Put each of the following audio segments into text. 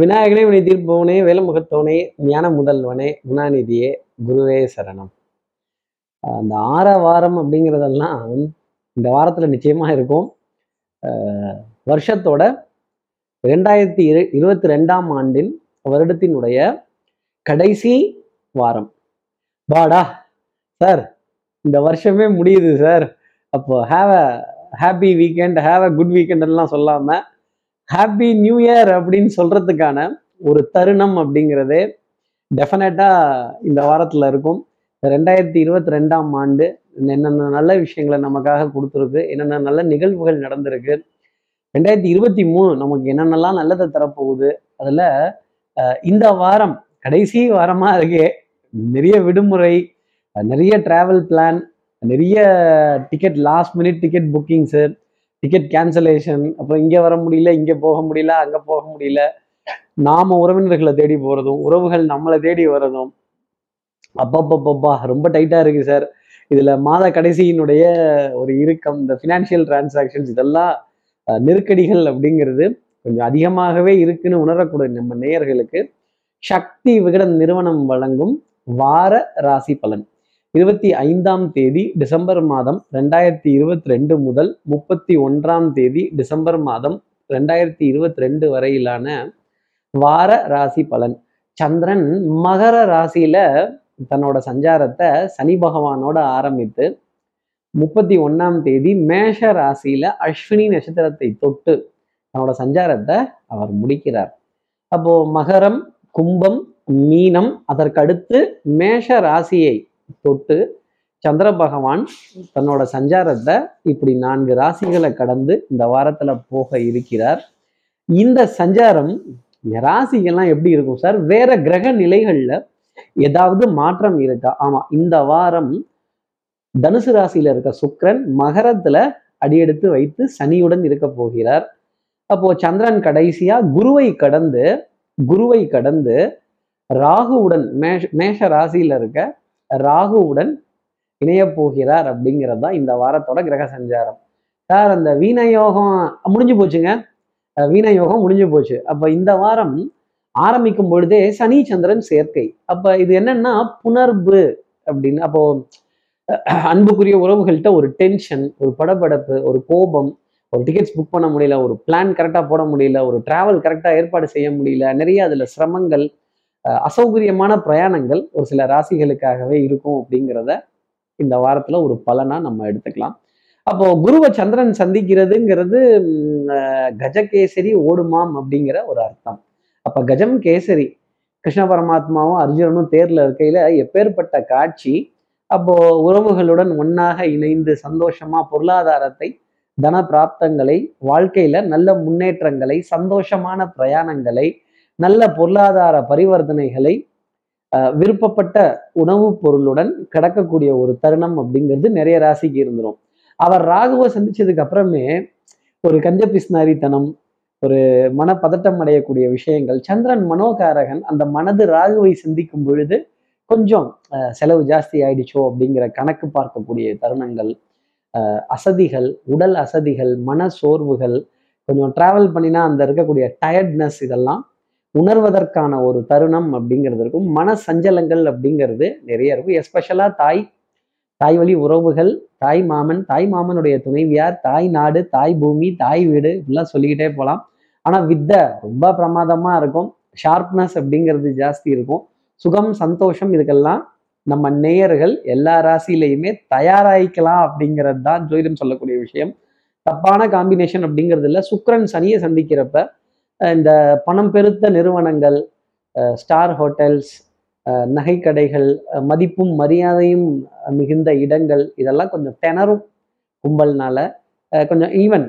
விநாயகனே வினை தீர்ப்பவனே வேலமுகத்தவனே ஞான முதல்வனே குணாநிதியே குருவே சரணம். அந்த ஆற வாரம் அப்படிங்கிறதெல்லாம் இந்த வாரத்தில் நிச்சயமாக இருக்கும். வருஷத்தோட ரெண்டாயிரத்தி இரு இருபத்தி ரெண்டாம் ஆண்டின் வருடத்தினுடைய கடைசி வாரம். பாடா சார் இந்த வருஷமே முடியுது சார். அப்போ have a happy weekend have a good வீக்கெண்ட்லாம் சொல்லாமல் ஹாப்பி நியூ இயர் அப்படின்னு சொல்றதுக்கான ஒரு தருணம் அப்படிங்கிறது டெஃபினட்டா இந்த வாரத்துல இருக்கும். ரெண்டாயிரத்தி இருபத்தி ரெண்டாம் ஆண்டு என்னென்ன நல்ல விஷயங்களை நமக்காக கொடுத்துருக்கு என்னென்ன நல்ல நிகழ்வுகள் நடந்திருக்கு. ரெண்டாயிரத்தி இருபத்தி மூணு நமக்கு என்னென்னலாம் நல்லதை தரப்போகுது அதில் இந்த வாரம் கடைசி வாரமாக இருக்கே நிறைய விடுமுறை நிறைய ட்ராவல் பிளான் நிறைய ticket last minute ticket bookings ticket cancellation அப்புறம் இங்கே வர முடியல இங்கே போக முடியல அங்கே போக முடியல. நாம உறவினர்களை தேடி போகிறதும் உறவுகள் நம்மளை தேடி வர்றதும் அப்பப்பப்பப்பா ரொம்ப டைட்டாக இருக்கு சார் இதில் மாத கடைசியினுடைய ஒரு இறுக்கம் இந்த ஃபினான்ஷியல் டிரான்சாக்ஷன்ஸ் இதெல்லாம் நெருக்கடிகள் அப்படிங்கிறது கொஞ்சம் அதிகமாகவே இருக்குன்னு உணரக்கூடிய நம்ம நேயர்களுக்கு. சக்தி விகடன் நிறுவனம் வழங்கும் வார ராசி பலன். இருபத்தி ஐந்தாம் தேதி டிசம்பர் மாதம் ரெண்டாயிரத்தி இருபத்தி ரெண்டு முதல் முப்பத்தி ஒன்றாம் தேதி டிசம்பர் மாதம் ரெண்டாயிரத்தி இருபத்தி ரெண்டு வரையிலான வார ராசி பலன். சந்திரன் மகர ராசியில தன்னோட சஞ்சாரத்தை சனி பகவானோட ஆரம்பித்து முப்பத்தி ஒன்னாம் தேதி மேஷ ராசியில அஸ்வினி நட்சத்திரத்தை தொட்டு தன்னோட சஞ்சாரத்தை அவர் முடிக்கிறார். அப்போ மகரம் கும்பம் மீனம் அதற்கடுத்து மேஷ ராசியை தொட்டு சந்திர பகவான் தன்னோட சஞ்சாரத்தை இப்படி நான்கு ராசிகளை கடந்து இந்த வாரத்துல போக இருக்கிறார். இந்த சஞ்சாரம் ராசிகள்லாம் எப்படி இருக்கும் சார்? வேற கிரக நிலைகள்ல ஏதாவது மாற்றம் இருக்கா? ஆமா இந்த வாரம் தனுசு ராசியில இருக்க சுக்கரன் மகரத்துல அடியெடுத்து வைத்து சனியுடன் இருக்க போகிறார். அப்போ சந்திரன் கடைசியா குருவை கடந்து குருவை கடந்து ராகுவுடன் மேஷ மேஷ ராசியில இருக்க ராகுவுடன் இணைய போகிறார் அப்படிங்கிறது தான் இந்த வாரத்தோட கிரக சஞ்சாரம். சார் அந்த வீண யோகம் முடிஞ்சு போச்சுங்க. வீணயோகம் முடிஞ்சு போச்சு. அப்போ இந்த வாரம் ஆரம்பிக்கும் பொழுதே சனி சந்திரன் சேர்க்கை. அப்போ இது என்னன்னா புணர்வு அப்படின்னு. அப்போ அன்புக்குரிய உறவுகள்கிட்ட ஒரு டென்ஷன் ஒரு படபடப்பு ஒரு கோபம் ஒரு டிக்கெட்ஸ் புக் பண்ண முடியல ஒரு பிளான் கரெக்டாக போட முடியல ஒரு டிராவல் கரெக்டாக ஏற்பாடு செய்ய முடியல நிறைய அதில் சிரமங்கள் அசௌகரியமான பிரயாணங்கள் ஒரு சில ராசிகளுக்காகவே இருக்கும் அப்படிங்கிறத இந்த வாரத்தில் ஒரு பலனாக நம்ம எடுத்துக்கலாம். அப்போ குருவை சந்திரன் சந்திக்கிறதுங்கிறது கஜகேசரி ஓடுமாம் அப்படிங்கிற ஒரு அர்த்தம். அப்ப கஜம் கேசரி கிருஷ்ண பரமாத்மாவும் அர்ஜுனனும் தேர்ல இருக்கையில எப்பேற்பட்ட காட்சி அப்போ உறவுகளுடன் ஒன்னாக இணைந்து சந்தோஷமா பொருளாதாரத்தை தன பிராப்தங்களை வாழ்க்கையில நல்ல முன்னேற்றங்களை சந்தோஷமான பிரயாணங்களை நல்ல பொருளாதார பரிவர்த்தனைகளை விருப்பப்பட்ட உணவுப் பொருளுடன் கிடக்கக்கூடிய ஒரு தருணம் அப்படிங்கிறது நிறைய ராசிக்கு இருந்துரும். அவர் ராகுவை சந்திச்சதுக்கு அப்புறமே ஒரு கஞ்ச பிஸ்னாரித்தனம் ஒரு மனப்பதட்டம் அடையக்கூடிய விஷயங்கள் சந்திரன் மனோகாரகன் அந்த மனது ராகுவை சிந்திக்கும் பொழுது கொஞ்சம் செலவு ஜாஸ்தி ஆயிடுச்சோ அப்படிங்கிற கணக்கு பார்க்கக்கூடிய தருணங்கள் அசதிகள் உடல் அசதிகள் மன சோர்வுகள் கொஞ்சம் ட்ராவல் பண்ணினா அந்த இருக்கக்கூடிய டயர்ட்னஸ் இதெல்லாம் உணர்வதற்கான ஒரு தருணம் அப்படிங்கிறது இருக்கும். மன சஞ்சலங்கள் அப்படிங்கிறது நிறைய இருக்கும். எஸ்பெஷலாக தாய் தாய் வழி உறவுகள் தாய் மாமன் தாய் மாமனுடைய துணைவியார் தாய் நாடு தாய் பூமி தாய் வீடு இப்படிலாம் சொல்லிக்கிட்டே போகலாம். ஆனா வித்தை ரொம்ப பிரமாதமா இருக்கும். ஷார்ப்னஸ் அப்படிங்கிறது ஜாஸ்தி இருக்கும். சுகம் சந்தோஷம் இதுக்கெல்லாம் நம்ம நேயர்கள் எல்லா ராசியிலையுமே தயாராகிக்கலாம் அப்படிங்கிறது தான் ஜோதிடம் சொல்லக்கூடிய விஷயம். தப்பான காம்பினேஷன் அப்படிங்கிறது இல்லை. சுக்ரன் சனியை சந்திக்கிறப்ப இந்த பணம் பெருத்த நிறுவனங்கள் ஸ்டார் ஹோட்டல்ஸ் நகைக்கடைகள் மதிப்பும் மரியாதையும் மிகுந்த இடங்கள் இதெல்லாம் கொஞ்சம் திணறும் கும்பல்னால. கொஞ்சம் ஈவன்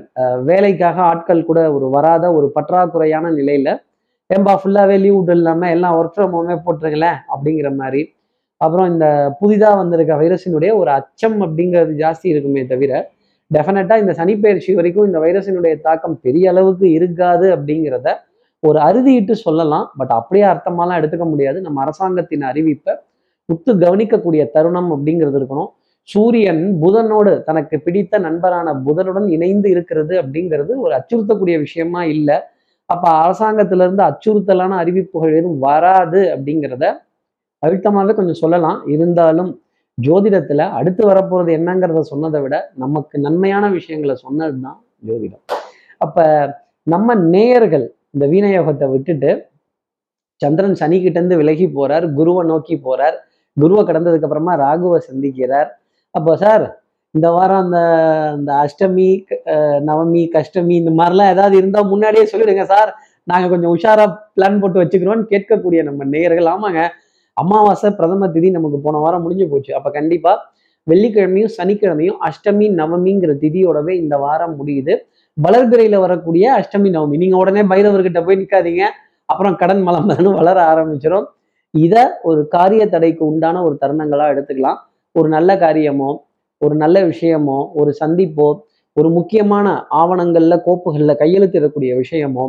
வேலைக்காக ஆட்கள் கூட ஒரு வராத ஒரு பற்றாக்குறையான நிலையில ஏம்பா ஃபுல்லாகவே லீவ் விட்டு இல்லாமல் எல்லாம் ஒர்க் ஃப்ரம் ஹோமே போட்டுருங்களேன் அப்படிங்கிற மாதிரி. அப்புறம் இந்த புதிதாக வந்திருக்க வைரஸினுடைய ஒரு அச்சம் அப்படிங்கிறது ஜாஸ்தி இருக்குமே தவிர டெஃபினட்டாக இந்த சனிப்பெயர்ச்சி வரைக்கும் இந்த வைரஸினுடைய தாக்கம் பெரிய அளவுக்கு இருக்காது அப்படிங்கிறத ஒரு அறுதியிட்டு சொல்லலாம். பட் அப்படியே அர்த்தமாலாம் எடுத்துக்க முடியாது. நம்ம அரசாங்கத்தின் அறிவிப்பை உத்து கவனிக்கக்கூடிய தருணம் அப்படிங்கிறது இருக்கணும். சூரியன் புதனோடு தனக்கு பிடித்த நண்பரான புதனுடன் இணைந்து இருக்கிறது அப்படிங்கிறது ஒரு அச்சுறுத்தக்கூடிய விஷயமா இல்லை. அப்போ அரசாங்கத்திலிருந்து அச்சுறுத்தலான அறிவிப்புகள் எதுவும் வராது அப்படிங்கிறத அழுத்தமாவே கொஞ்சம் சொல்லலாம். இருந்தாலும் ஜோதிடத்துல அடுத்து வரப்போறது என்னங்கிறத சொன்னதை விட நமக்கு நன்மையான விஷயங்களை சொன்னதுதான் ஜோதிடம். அப்ப நம்ம நேயர்கள் இந்த வீணயோகத்தை விட்டுட்டு சந்திரன் சனி கிட்ட இருந்து விலகி போறார் குருவை நோக்கி போறார் குருவை கடந்ததுக்கு அப்புறமா ராகுவை சந்திக்கிறார். அப்போ சார் இந்த வாரம் அந்த அந்த அஷ்டமி அஹ் நவமி கஷ்டமி இந்த மாதிரிலாம் ஏதாவது இருந்தா முன்னாடியே சொல்லிடுங்க சார். நாங்க கொஞ்சம் உஷாரா பிளான் போட்டு வச்சுக்கிறோம்னு கேட்கக்கூடிய நம்ம நேயர்கள். ஆமாங்க அமாவாசை பிரதம திதி நமக்கு போன வாரம் முடிஞ்சு போச்சு. அப்போ கண்டிப்பா வெள்ளிக்கிழமையும் சனிக்கிழமையும் அஷ்டமி நவமிங்கிற திதியோடவே இந்த வாரம் முடியுது. வளர்பிறையில் வரக்கூடிய அஷ்டமி நவமி. நீங்க உடனே பைரவர்கிட்ட போய் நிற்காதீங்க அப்புறம் கடன் மலம்பலன்னு வளர ஆரம்பிச்சிடும் இதை ஒரு காரிய தடைக்கு உண்டான ஒரு தருணங்களா எடுத்துக்கலாம். ஒரு நல்ல காரியமோ ஒரு நல்ல விஷயமோ ஒரு சந்திப்போ ஒரு முக்கியமான ஆவணங்கள்ல கோப்புகளில் கையெழுத்திடக்கூடிய விஷயமோ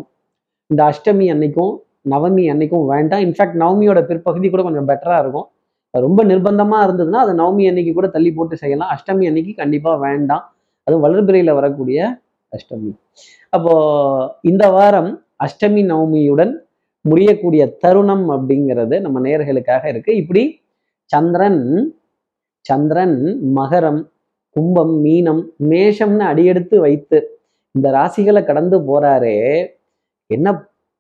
இந்த அஷ்டமி அன்னைக்கும் நவமி அன்னைக்கும் வேண்டாம். இன்ஃபேக்ட் நவமியோட பிற்பகுதி கூட கொஞ்சம் பெட்டரா இருக்கும். ரொம்ப நிர்பந்தமா இருந்ததுன்னா அது நவமி அன்னைக்கு கூட தள்ளி போட்டு செய்யலாம். அஷ்டமி அன்னைக்கு கண்டிப்பா வேண்டாம். அது வளர்பிறையில் வரக்கூடிய அஷ்டமி. அப்போ இந்த வாரம் அஷ்டமி நவமியுடன் முடியக்கூடிய தருணம் அப்படிங்கிறது நம்ம நேர்களுக்காக இருக்கு. இப்படி சந்திரன் சந்திரன் மகரம் கும்பம் மீனம் மேஷம்னு அடியெடுத்து வைத்து இந்த ராசிகளை கடந்து போறாரே என்ன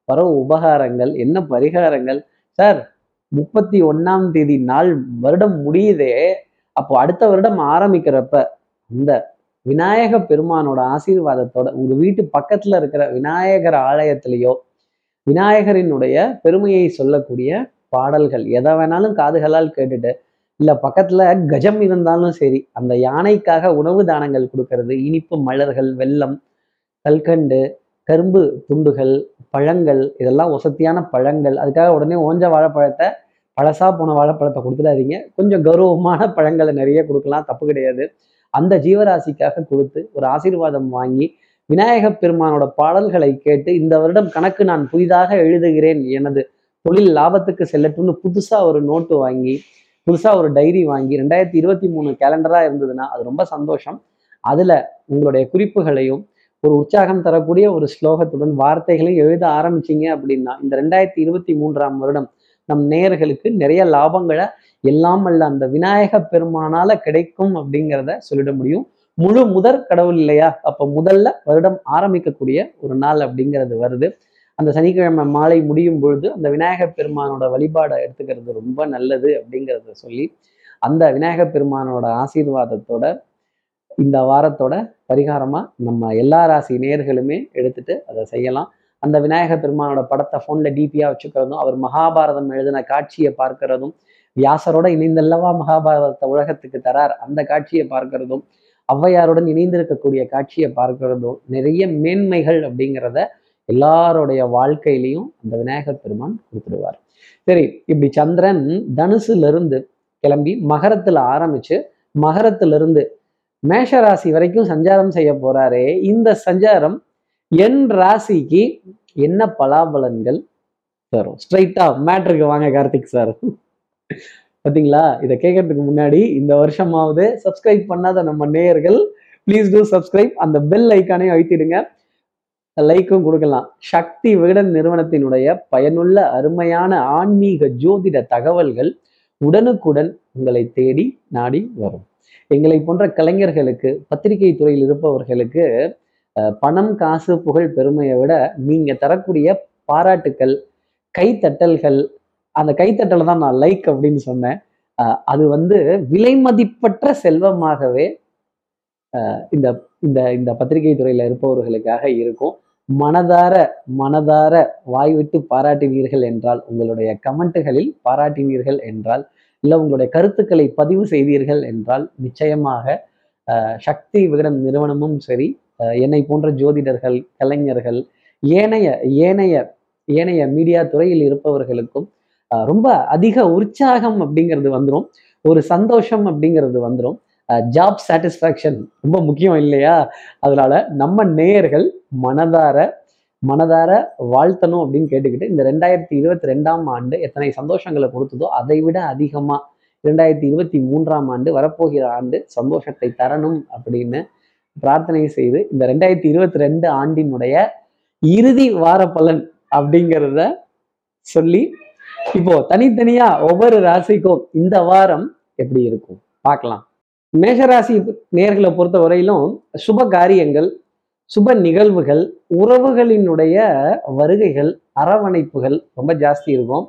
பர உபகாரங்கள் என்ன பரிகாரங்கள்? சார் முப்பத்தி ஒன்னாம் தேதி நாள் வருடம் முடியுதே. அப்போ அடுத்த வருடம் ஆரம்பிக்கிறப்ப இந்த விநாயக பெருமானோட ஆசீர்வாதத்தோட உங்க வீட்டு பக்கத்துல இருக்கிற விநாயகர் ஆலயத்திலேயோ விநாயகரினுடைய பெருமையை சொல்லக்கூடிய பாடல்கள் எதை வேணாலும் காதுகளால் கேட்டுட்டு இல்ல பக்கத்துல கஜம் இருந்தாலும் சரி அந்த யானைக்காக உணவு தானங்கள் கொடுக்கறது இனிப்பு மலர்கள் வெல்லம் கல்கண்டு கரும்பு துண்டுகள் பழங்கள் இதெல்லாம் வசதியான பழங்கள். அதுக்காக உடனே ஓஞ்ச வாழைப்பழத்தை பழசாக போன வாழைப்பழத்தை கொடுத்துடாதீங்க. கொஞ்சம் கௌரவமான பழங்களை நிறைய கொடுக்கலாம் தப்பு கிடையாது. அந்த ஜீவராசிக்காக கொடுத்து ஒரு ஆசீர்வாதம் வாங்கி விநாயக பெருமானோட பாடல்களை கேட்டு இந்த வருடம் கணக்கு நான் புதிதாக எழுதுகிறேன் எனது தொழில் லாபத்துக்கு செல்லட்டும்னு புதுசாக ஒரு நோட்டு வாங்கி புதுசாக ஒரு டைரி வாங்கி ரெண்டாயிரத்தி இருபத்தி மூணு கேலண்டராக இருந்ததுன்னா அது ரொம்ப சந்தோஷம். அதில் உங்களுடைய குறிப்புகளையும் ஒரு உற்சாகம் தரக்கூடிய ஒரு ஸ்லோகத்துடன் வார்த்தைகளையும் எழுத ஆரம்பிச்சீங்க அப்படின்னா இந்த ரெண்டாயிரத்தி இருபத்தி மூன்றாம் வருடம் நம் நேயர்களுக்கு நிறைய லாபங்களை எல்லாம் அல்ல அந்த விநாயக பெருமானால கிடைக்கும் அப்படிங்கிறத சொல்லிட முடியும். முழு முதற் கடவுள் இல்லையா? அப்போ முதல்ல வருடம் ஆரம்பிக்கக்கூடிய ஒரு நாள் அப்படிங்கிறது வருது. அந்த சனிக்கிழமை மாலை முடியும் பொழுது அந்த விநாயகர் பெருமானோட வழிபாடை எடுத்துக்கிறது ரொம்ப நல்லது அப்படிங்கிறத சொல்லி அந்த விநாயகர் பெருமானோட ஆசீர்வாதத்தோட இந்த வாரத்தோட பரிகாரமா நம்ம எல்லா ராசி நேர்களுமே எடுத்துட்டு அதை செய்யலாம். அந்த விநாயகர் பெருமானோட படத்தை ஃபோனில் டிபியாக வச்சுக்கிறதும் அவர் மகாபாரதம் எழுதின காட்சியை பார்க்கிறதும் வியாசரோட இணைந்தல்லவா மகாபாரதத்தை உலகத்துக்கு தரார் அந்த காட்சியை பார்க்கிறதும் ஔவையாருடன் இணைந்திருக்கக்கூடிய காட்சியை பார்க்கிறதும் நிறைய மேன்மைகள் அப்படிங்கிறத எல்லாருடைய வாழ்க்கையிலையும் அந்த விநாயகர் பெருமான் கொடுத்துடுவார். சரி இப்படி சந்திரன் தனுசுல இருந்து கிளம்பி மகரத்துல ஆரம்பிச்சு மகரத்துல இருந்து மேஷ ராசி வரைக்கும் சஞ்சாரம் செய்ய போறாரே. இந்த சஞ்சாரம் என் ராசிக்கு என்ன பலாபலன்கள் தரும்? ஸ்ட்ரைட்டா மேட்ருக்கு வாங்க கார்த்திக் சார் பார்த்தீங்களா இதை கேட்கறதுக்கு முன்னாடி இந்த வருஷமாவது சப்ஸ்கிரைப் பண்ணாத நம்ம நேயர்கள் ப்ளீஸ் டூ சப்ஸ்கிரைப் அந்த பெல் ஐக்கானையும் அழுத்திடுங்க. லைக்கும் கொடுக்கலாம். சக்தி விகடன் நிறுவனத்தினுடைய பயனுள்ள அருமையான ஆன்மீக ஜோதிட தகவல்கள் உடனுக்குடன் உங்களை தேடி நாடி வரும். எங்களை போன்ற கலைஞர்களுக்கு பத்திரிகை துறையில் இருப்பவர்களுக்கு பணம் காசு புகழ் பெருமையை விட நீங்க தரக்கூடிய பாராட்டுக்கள் கைத்தட்டல்கள் அந்த கைத்தட்டலை தான் நான் லைக் அப்படின்னு சொன்னேன். அது வந்து விலை மதிப்பற்ற செல்வமாகவே இந்த இந்த இந்த பத்திரிகை துறையில இருப்பவர்களுக்காக இருக்கும். மனதார மனதார வாய் விட்டு பாராட்டினீர்கள் என்றால் உங்களுடைய கமெண்ட்டுகளில் பாராட்டினீர்கள் என்றால் இல்லை உங்களுடைய கருத்துக்களை பதிவு செய்தீர்கள் என்றால் நிச்சயமாக சக்தி விகடன் நிறுவனமும் சரி என்னை போன்ற ஜோதிடர்கள் கலைஞர்கள் ஏனைய ஏனைய ஏனைய மீடியா துறையில் இருப்பவர்களுக்கும் ரொம்ப அதிக உற்சாகம் அப்படிங்கிறது வந்துடும் ஒரு சந்தோஷம் அப்படிங்கிறது வந்துடும் ஜாப் சாட்டிஸ்ஃபேக்ஷன் ரொம்ப முக்கியம் இல்லையா? அதனால நம்ம நேயர்கள் மனதார மனதார வாழ்த்தணும் அப்படின்னு கேட்டுக்கிட்டு இந்த ரெண்டாயிரத்தி இருபத்தி ரெண்டாம் ஆண்டு எத்தனை சந்தோஷங்களை கொடுத்ததோ அதை விட அதிகமா ரெண்டாயிரத்தி இருபத்தி மூன்றாம் ஆண்டு வரப்போகிற ஆண்டு சந்தோஷத்தை தரணும் அப்படின்னு பிரார்த்தனை செய்து இந்த ரெண்டாயிரத்தி இருபத்தி ரெண்டு ஆண்டினுடைய இறுதி வார பலன் அப்படிங்கிறத சொல்லி இப்போ தனித்தனியா ஒவ்வொரு ராசிக்கும் இந்த வாரம் எப்படி இருக்கும்? பார்க்கலாம். மேஷராசி நேர்களை பொறுத்த வரையிலும் சுப காரியங்கள் சுப நிகழ்வுகள் உறவுகளினுடைய வருகைகள் அரவணைப்புகள் ரொம்ப ஜாஸ்தி இருக்கும்.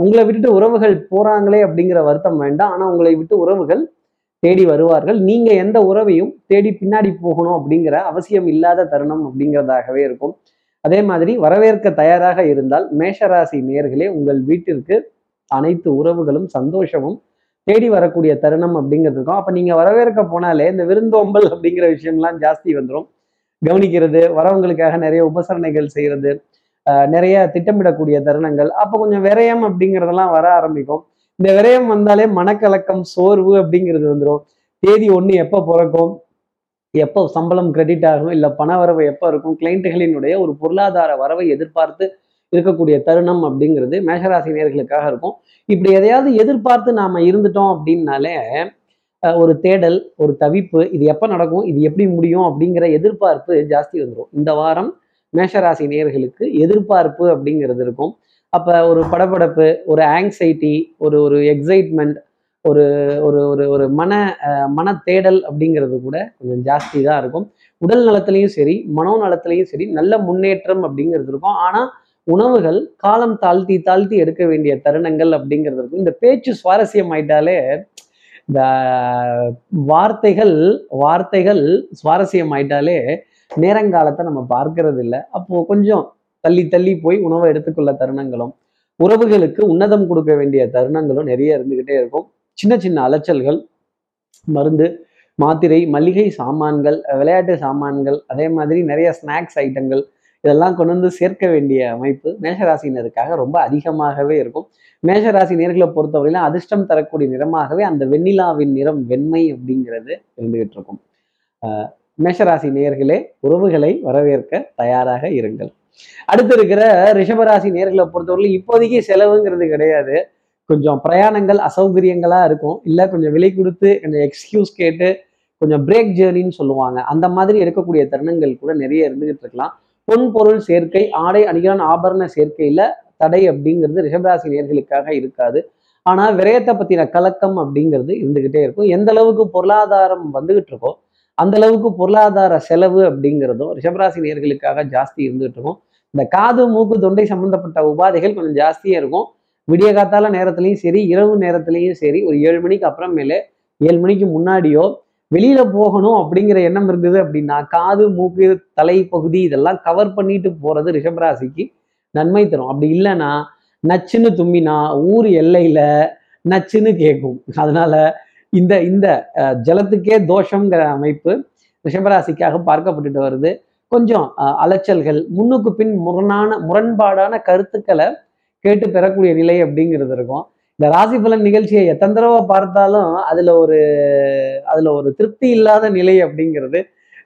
உங்களை விட்டுட்டு உறவுகள் போறாங்களே அப்படிங்கிற வருத்தம் வேண்டாம். ஆனால் உங்களை விட்டு உறவுகள் தேடி வருவார்கள். நீங்க எந்த உறவையும் தேடி பின்னாடி போகணும் அப்படிங்கிற அவசியம் இல்லாத தருணம் அப்படிங்கிறதாகவே இருக்கும். அதே மாதிரி வரவேற்க தயாராக இருந்தால் மேஷராசி நேர்களே உங்கள் வீட்டிற்கு அனைத்து உறவுகளும் சந்தோஷமும் தேடி வரக்கூடிய தருணம் அப்படிங்கிறது அப்போ நீங்கள் வரவேற்க போனாலே இந்த விருந்தோம்பல் அப்படிங்கிற விஷயம்லாம் ஜாஸ்தி வந்துடும் கவனிக்கிறது வரவங்களுக்காக நிறைய உபசரணைகள் செய்யறது ஆஹ் நிறைய திட்டமிடக்கூடிய தருணங்கள். அப்போ கொஞ்சம் விரயம் அப்படிங்கிறதெல்லாம் வர ஆரம்பிக்கும். இந்த விரயம் வந்தாலே மனக்கலக்கம் சோர்வு அப்படிங்கிறது வந்துடும் தேதி ஒன்று எப்போ பிறக்கும்? எப்போ சம்பளம் கிரெடிட் ஆகும்? இல்லை பண வரவு எப்போ இருக்கும்? கிளைண்ட்டுகளினுடைய ஒரு பொருளாதார வரவை எதிர்பார்த்து இருக்கக்கூடிய தருணம் அப்படிங்கிறது மேஷராசி நேர்களுக்காக இருக்கும். இப்படி எதையாவது எதிர்பார்த்து நாம இருந்துட்டோம் அப்படின்னாலே ஒரு தேடல் ஒரு தவிப்பு இது எப்போ நடக்கும் இது எப்படி முடியும் அப்படிங்கிற எதிர்பார்ப்பு ஜாஸ்தி வந்துடும் இந்த வாரம் மேஷராசி நேர்களுக்கு எதிர்பார்ப்பு அப்படிங்கிறது இருக்கும். அப்போ ஒரு படபடப்பு ஒரு ஆங்ஸைட்டி ஒரு ஒரு எக்ஸைட்மெண்ட் ஒரு ஒரு ஒரு ஒரு மன அஹ், மன தேடல் அப்படிங்கிறது கூட கொஞ்சம் ஜாஸ்தி தான் இருக்கும். உடல் நலத்திலையும் சரி மனோ நலத்திலையும் சரி நல்ல முன்னேற்றம் அப்படிங்கிறது இருக்கும். ஆனால் உணவுகள் காலம் தாழ்த்தி தாழ்த்தி எடுக்க வேண்டிய தருணங்கள் அப்படிங்கிறது இருக்கும். இந்த பேச்சு சுவாரஸ்யம் ஆயிட்டாலே இந்த வார்த்தைகள் வார்த்தைகள் சுவாரஸ்யம் ஆயிட்டாலே நேரங்காலத்தை நம்ம பார்க்கறது இல்லை அப்போ கொஞ்சம் தள்ளி தள்ளி போய் உணவை எடுத்துக்கொள்ள தருணங்களும் உறவுகளுக்கு உன்னதம் கொடுக்க வேண்டிய தருணங்களும் நிறைய இருந்துகிட்டே இருக்கும். சின்ன சின்ன அலைச்சல்கள் மருந்து மாத்திரை மளிகை சாமான்கள் விளையாட்டு சாமான்கள் அதே மாதிரி நிறைய ஸ்நாக்ஸ் ஐட்டங்கள் இதெல்லாம் கொண்டு வந்து சேர்க்க வேண்டிய அமைப்பு மேஷராசினருக்காக ரொம்ப அதிகமாகவே இருக்கும். மேஷராசி நேர்களை பொறுத்தவரையிலும் அதிர்ஷ்டம் தரக்கூடிய நிறமாகவே அந்த வெண்ணிலாவின் நிறம் வெண்மை அப்படிங்கிறது இருந்துகிட்டு இருக்கும் ஆஹ் மேஷராசி நேர்களே உறவுகளை வரவேற்க தயாராக இருங்கள். அடுத்து இருக்கிற ரிஷபராசி நேர்களை பொறுத்தவரையிலும் இப்போதைக்கு செலவுங்கிறது கிடையாது. கொஞ்சம் பிரயாணங்கள் அசௌகரியங்களா இருக்கும். இல்லை கொஞ்சம் விலை கொடுத்து கொஞ்சம் எக்ஸ்கியூஸ் கேட்டு கொஞ்சம் பிரேக் ஜேர்னின்னு சொல்லுவாங்க. அந்த மாதிரி எடுக்கக்கூடிய தருணங்கள் கூட நிறைய இருந்துகிட்டு இருக்கலாம் பொன்பொருள் சேர்க்கை ஆடை அணிகலன் ஆபரண சேர்க்கையில தடை அப்படிங்கிறது ரிஷபராசி நேர்களுக்காக இருக்காது. ஆனால் விரயத்தை பற்றின கலக்கம் அப்படிங்கிறது இருந்துக்கிட்டே இருக்கும். எந்த அளவுக்கு பொருளாதாரம் வந்துகிட்டு இருக்கோ அந்த அளவுக்கு பொருளாதார செலவு அப்படிங்கிறதும் ரிஷபராசி நேர்களுக்காக ஜாஸ்தி இருந்துகிட்டு இருக்கும். இந்த காது மூக்கு தொண்டை சம்பந்தப்பட்ட உபாதைகள் கொஞ்சம் ஜாஸ்தியாக இருக்கும். விடிய காத்தால நேரத்துலையும் சரி இரவு நேரத்துலையும் சரி. ஒரு ஏழு மணிக்கு அப்புறமேலே ஏழு மணிக்கு முன்னாடியோ வெளியில போகணும் அப்படிங்கிற எண்ணம் இருந்தது அப்படின்னா காது மூக்கு தலை பகுதி இதெல்லாம் கவர் பண்ணிட்டு போறது ரிஷபராசிக்கு நன்மை தரும். அப்படி இல்லைன்னா நச்சுன்னு தும்மினா ஊர் எல்லையில நச்சுன்னு கேட்கும் அதனால இந்த இந்த ஜலத்துக்கே தோஷங்கிற அமைப்பு ரிஷபராசிக்காக பார்க்கப்பட்டுட்டு வருது. கொஞ்சம் அஹ், அலைச்சல்கள் முன்னுக்கு பின் முரணான முரண்பாடான கருத்துக்களை கேட்டு பெறக்கூடிய நிலை அப்படிங்கிறது இருக்கும். இந்த ராசி பலன் நிகழ்ச்சியை எத்தனை தடவை பார்த்தாலும் அதுல ஒரு அதுல ஒரு திருப்தி இல்லாத நிலை அப்படிங்கிறது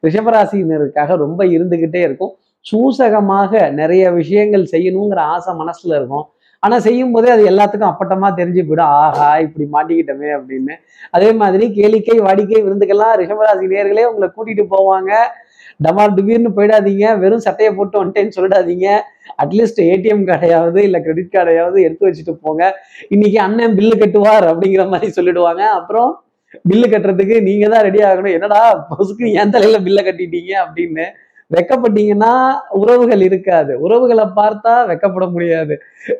ரிஷபராசினருக்காக ரொம்ப இருந்துகிட்டே இருக்கும். சூசகமாக நிறைய விஷயங்கள் செய்யணுங்கிற ஆசை மனசுல இருக்கும். ஆனா செய்யும் போதே அது எல்லாத்துக்கும் அப்பட்டமா தெரிஞ்சு போயிடும். ஆஹா இப்படி மாட்டிக்கிட்டோமே அப்படின்னு. அதே மாதிரி கேளிக்கை வாடிக்கை விருந்துக்கெல்லாம் ரிஷபராசி நேர்களே உங்களை கூட்டிட்டு போவாங்க. டமால் டுபீர்னு போயிடாதீங்க. வெறும் சட்டையை போட்டு வந்துட்டேன்னு சொல்லிடாதீங்க. அட்லீஸ்ட் ஏடிஎம் கார்டையாவது இல்லை கிரெடிட் கார்டையாவது எடுத்து வச்சுட்டு போங்க. இன்னைக்கு அண்ணன் பில்லு கட்டுவார் அப்படிங்கிற மாதிரி சொல்லிடுவாங்க. அப்புறம் பில்லு கட்டுறதுக்கு நீங்க தான் ரெடி ஆகணும். என்னடா பொசுக்கு என் தலையில பில்லை கட்டிட்டீங்க அப்படின்னு வெக்கப்பட்டீங்கன்னா உறவுகள் இருக்காது. உறவுகளை பார்த்தா வெக்கப்பட முடியாது.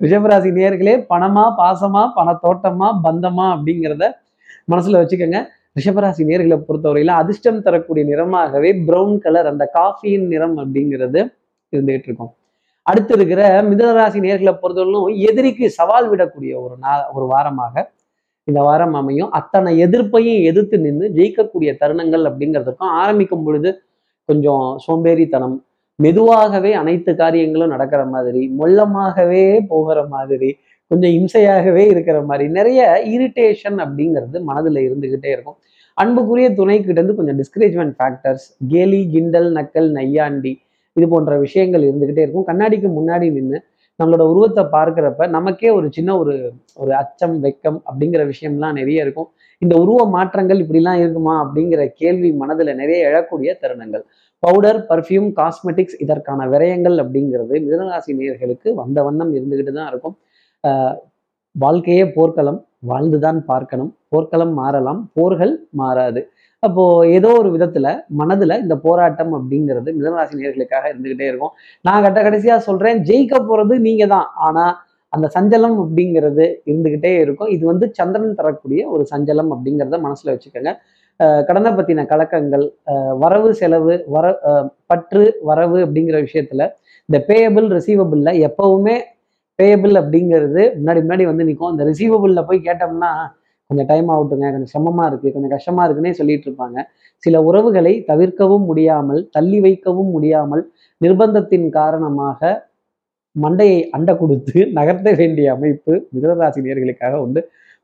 ரிஷபராசி நேர்களே பணமா பாசமா பணத்தோட்டமா பந்தமா அப்படிங்கிறத மனசுல வச்சுக்கோங்க. ரிஷபராசி நேர்களை பொறுத்தவரையில அதிர்ஷ்டம் தரக்கூடிய நிறமாகவே பிரவுன் கலர் அந்த காஃபியின் நிறம் அப்படிங்கிறது இருந்துகிட்டு இருக்கும். அடுத்து இருக்கிற மிதனராசி நேர்களை பொறுத்தவரையிலும் எதிரிக்கு சவால் விடக்கூடிய ஒரு நா ஒரு வாரமாக இந்த வாரம் அமையும். அத்தனை எதிர்ப்பையும் எதிர்த்து நின்று ஜெயிக்கக்கூடிய தருணங்கள் அப்படிங்கிறதுக்கும் ஆரம்பிக்கும் பொழுது கொஞ்சம் சோம்பேறித்தனம் மெதுவாகவே அனைத்து காரியங்களும் நடக்கிற மாதிரி மொல்லமாகவே போகிற மாதிரி கொஞ்சம் இம்சையாகவே இருக்கிற மாதிரி நிறைய இரிட்டேஷன் அப்படிங்கிறது மனதில் இருந்துகிட்டே இருக்கும். அன்புக்குரிய துணைக்கிட்ட இருந்து கொஞ்சம் டிஸ்கரேஜ்மெண்ட் ஃபேக்டர்ஸ் கேலி கிண்டல் நக்கல் நையாண்டி இது போன்ற விஷயங்கள் இருந்துகிட்டே இருக்கும். கண்ணாடிக்கு முன்னாடி நின்று நம்மளோட உருவத்தை பார்க்குறப்ப நமக்கே ஒரு சின்ன ஒரு ஒரு அச்சம் வெக்கம் அப்படிங்கிற விஷயம்லாம் நிறைய இருக்கும். இந்த உருவ மாற்றங்கள் இப்படிலாம் இருக்குமா அப்படிங்கிற கேள்வி மனதில் நிறைய எழக்கூடிய தருணங்கள். பவுடர் பர்ஃப்யூம் காஸ்மெட்டிக்ஸ் இதற்கான விரயங்கள் அப்படிங்கிறது மிதனராசி நேர்களுக்கு வந்த வண்ணம் இருந்துகிட்டு தான் இருக்கும். வாழ்க்கையே போர்க்களம். வாழ்ந்துதான் பார்க்கணும். போர்க்களம் மாறலாம் போர்கள் மாறாது. அப்போ ஏதோ ஒரு விதத்துல மனதுல இந்த போராட்டம் அப்படிங்கிறது மிதனராசி நேர்களுக்காக இருந்துகிட்டே இருக்கும். நான் கட்ட கடைசியா சொல்றேன் ஜெயிக்க போறது நீங்க தான் ஆனா அந்த சஞ்சலம் அப்படிங்கிறது இருந்துகிட்டே இருக்கும். இது வந்து சந்திரன் தரக்கூடிய ஒரு சஞ்சலம் அப்படிங்கிறத மனசுல வச்சுக்கோங்க. கடனை பத்தின கலக்கங்கள் வரவு செலவு வர பற்று வரவு அப்படிங்கிற விஷயத்துல இந்த பேயபிள் ரிசீவபிள்ல எப்பவுமே பேயபிள் அப்படிங்கிறது முன்னாடி முன்னாடி வந்து நிற்கும் அந்த ரிசீவபிளில் போய் கேட்டோம்னா கொஞ்சம் டைம் ஆகட்டுங்க. கொஞ்சம் சிரமமாக இருக்கு. கொஞ்சம் கஷ்டமா இருக்குன்னே சொல்லிட்டு இருப்பாங்க. சில உறவுகளை தவிர்க்கவும் முடியாமல் தள்ளி வைக்கவும் முடியாமல் நிர்பந்தத்தின் காரணமாக மண்டையை அண்ட கொடுத்து நகர்த்த வேண்டிய அமைப்பு மிதனராசினியர்களுக்காக உண்டு.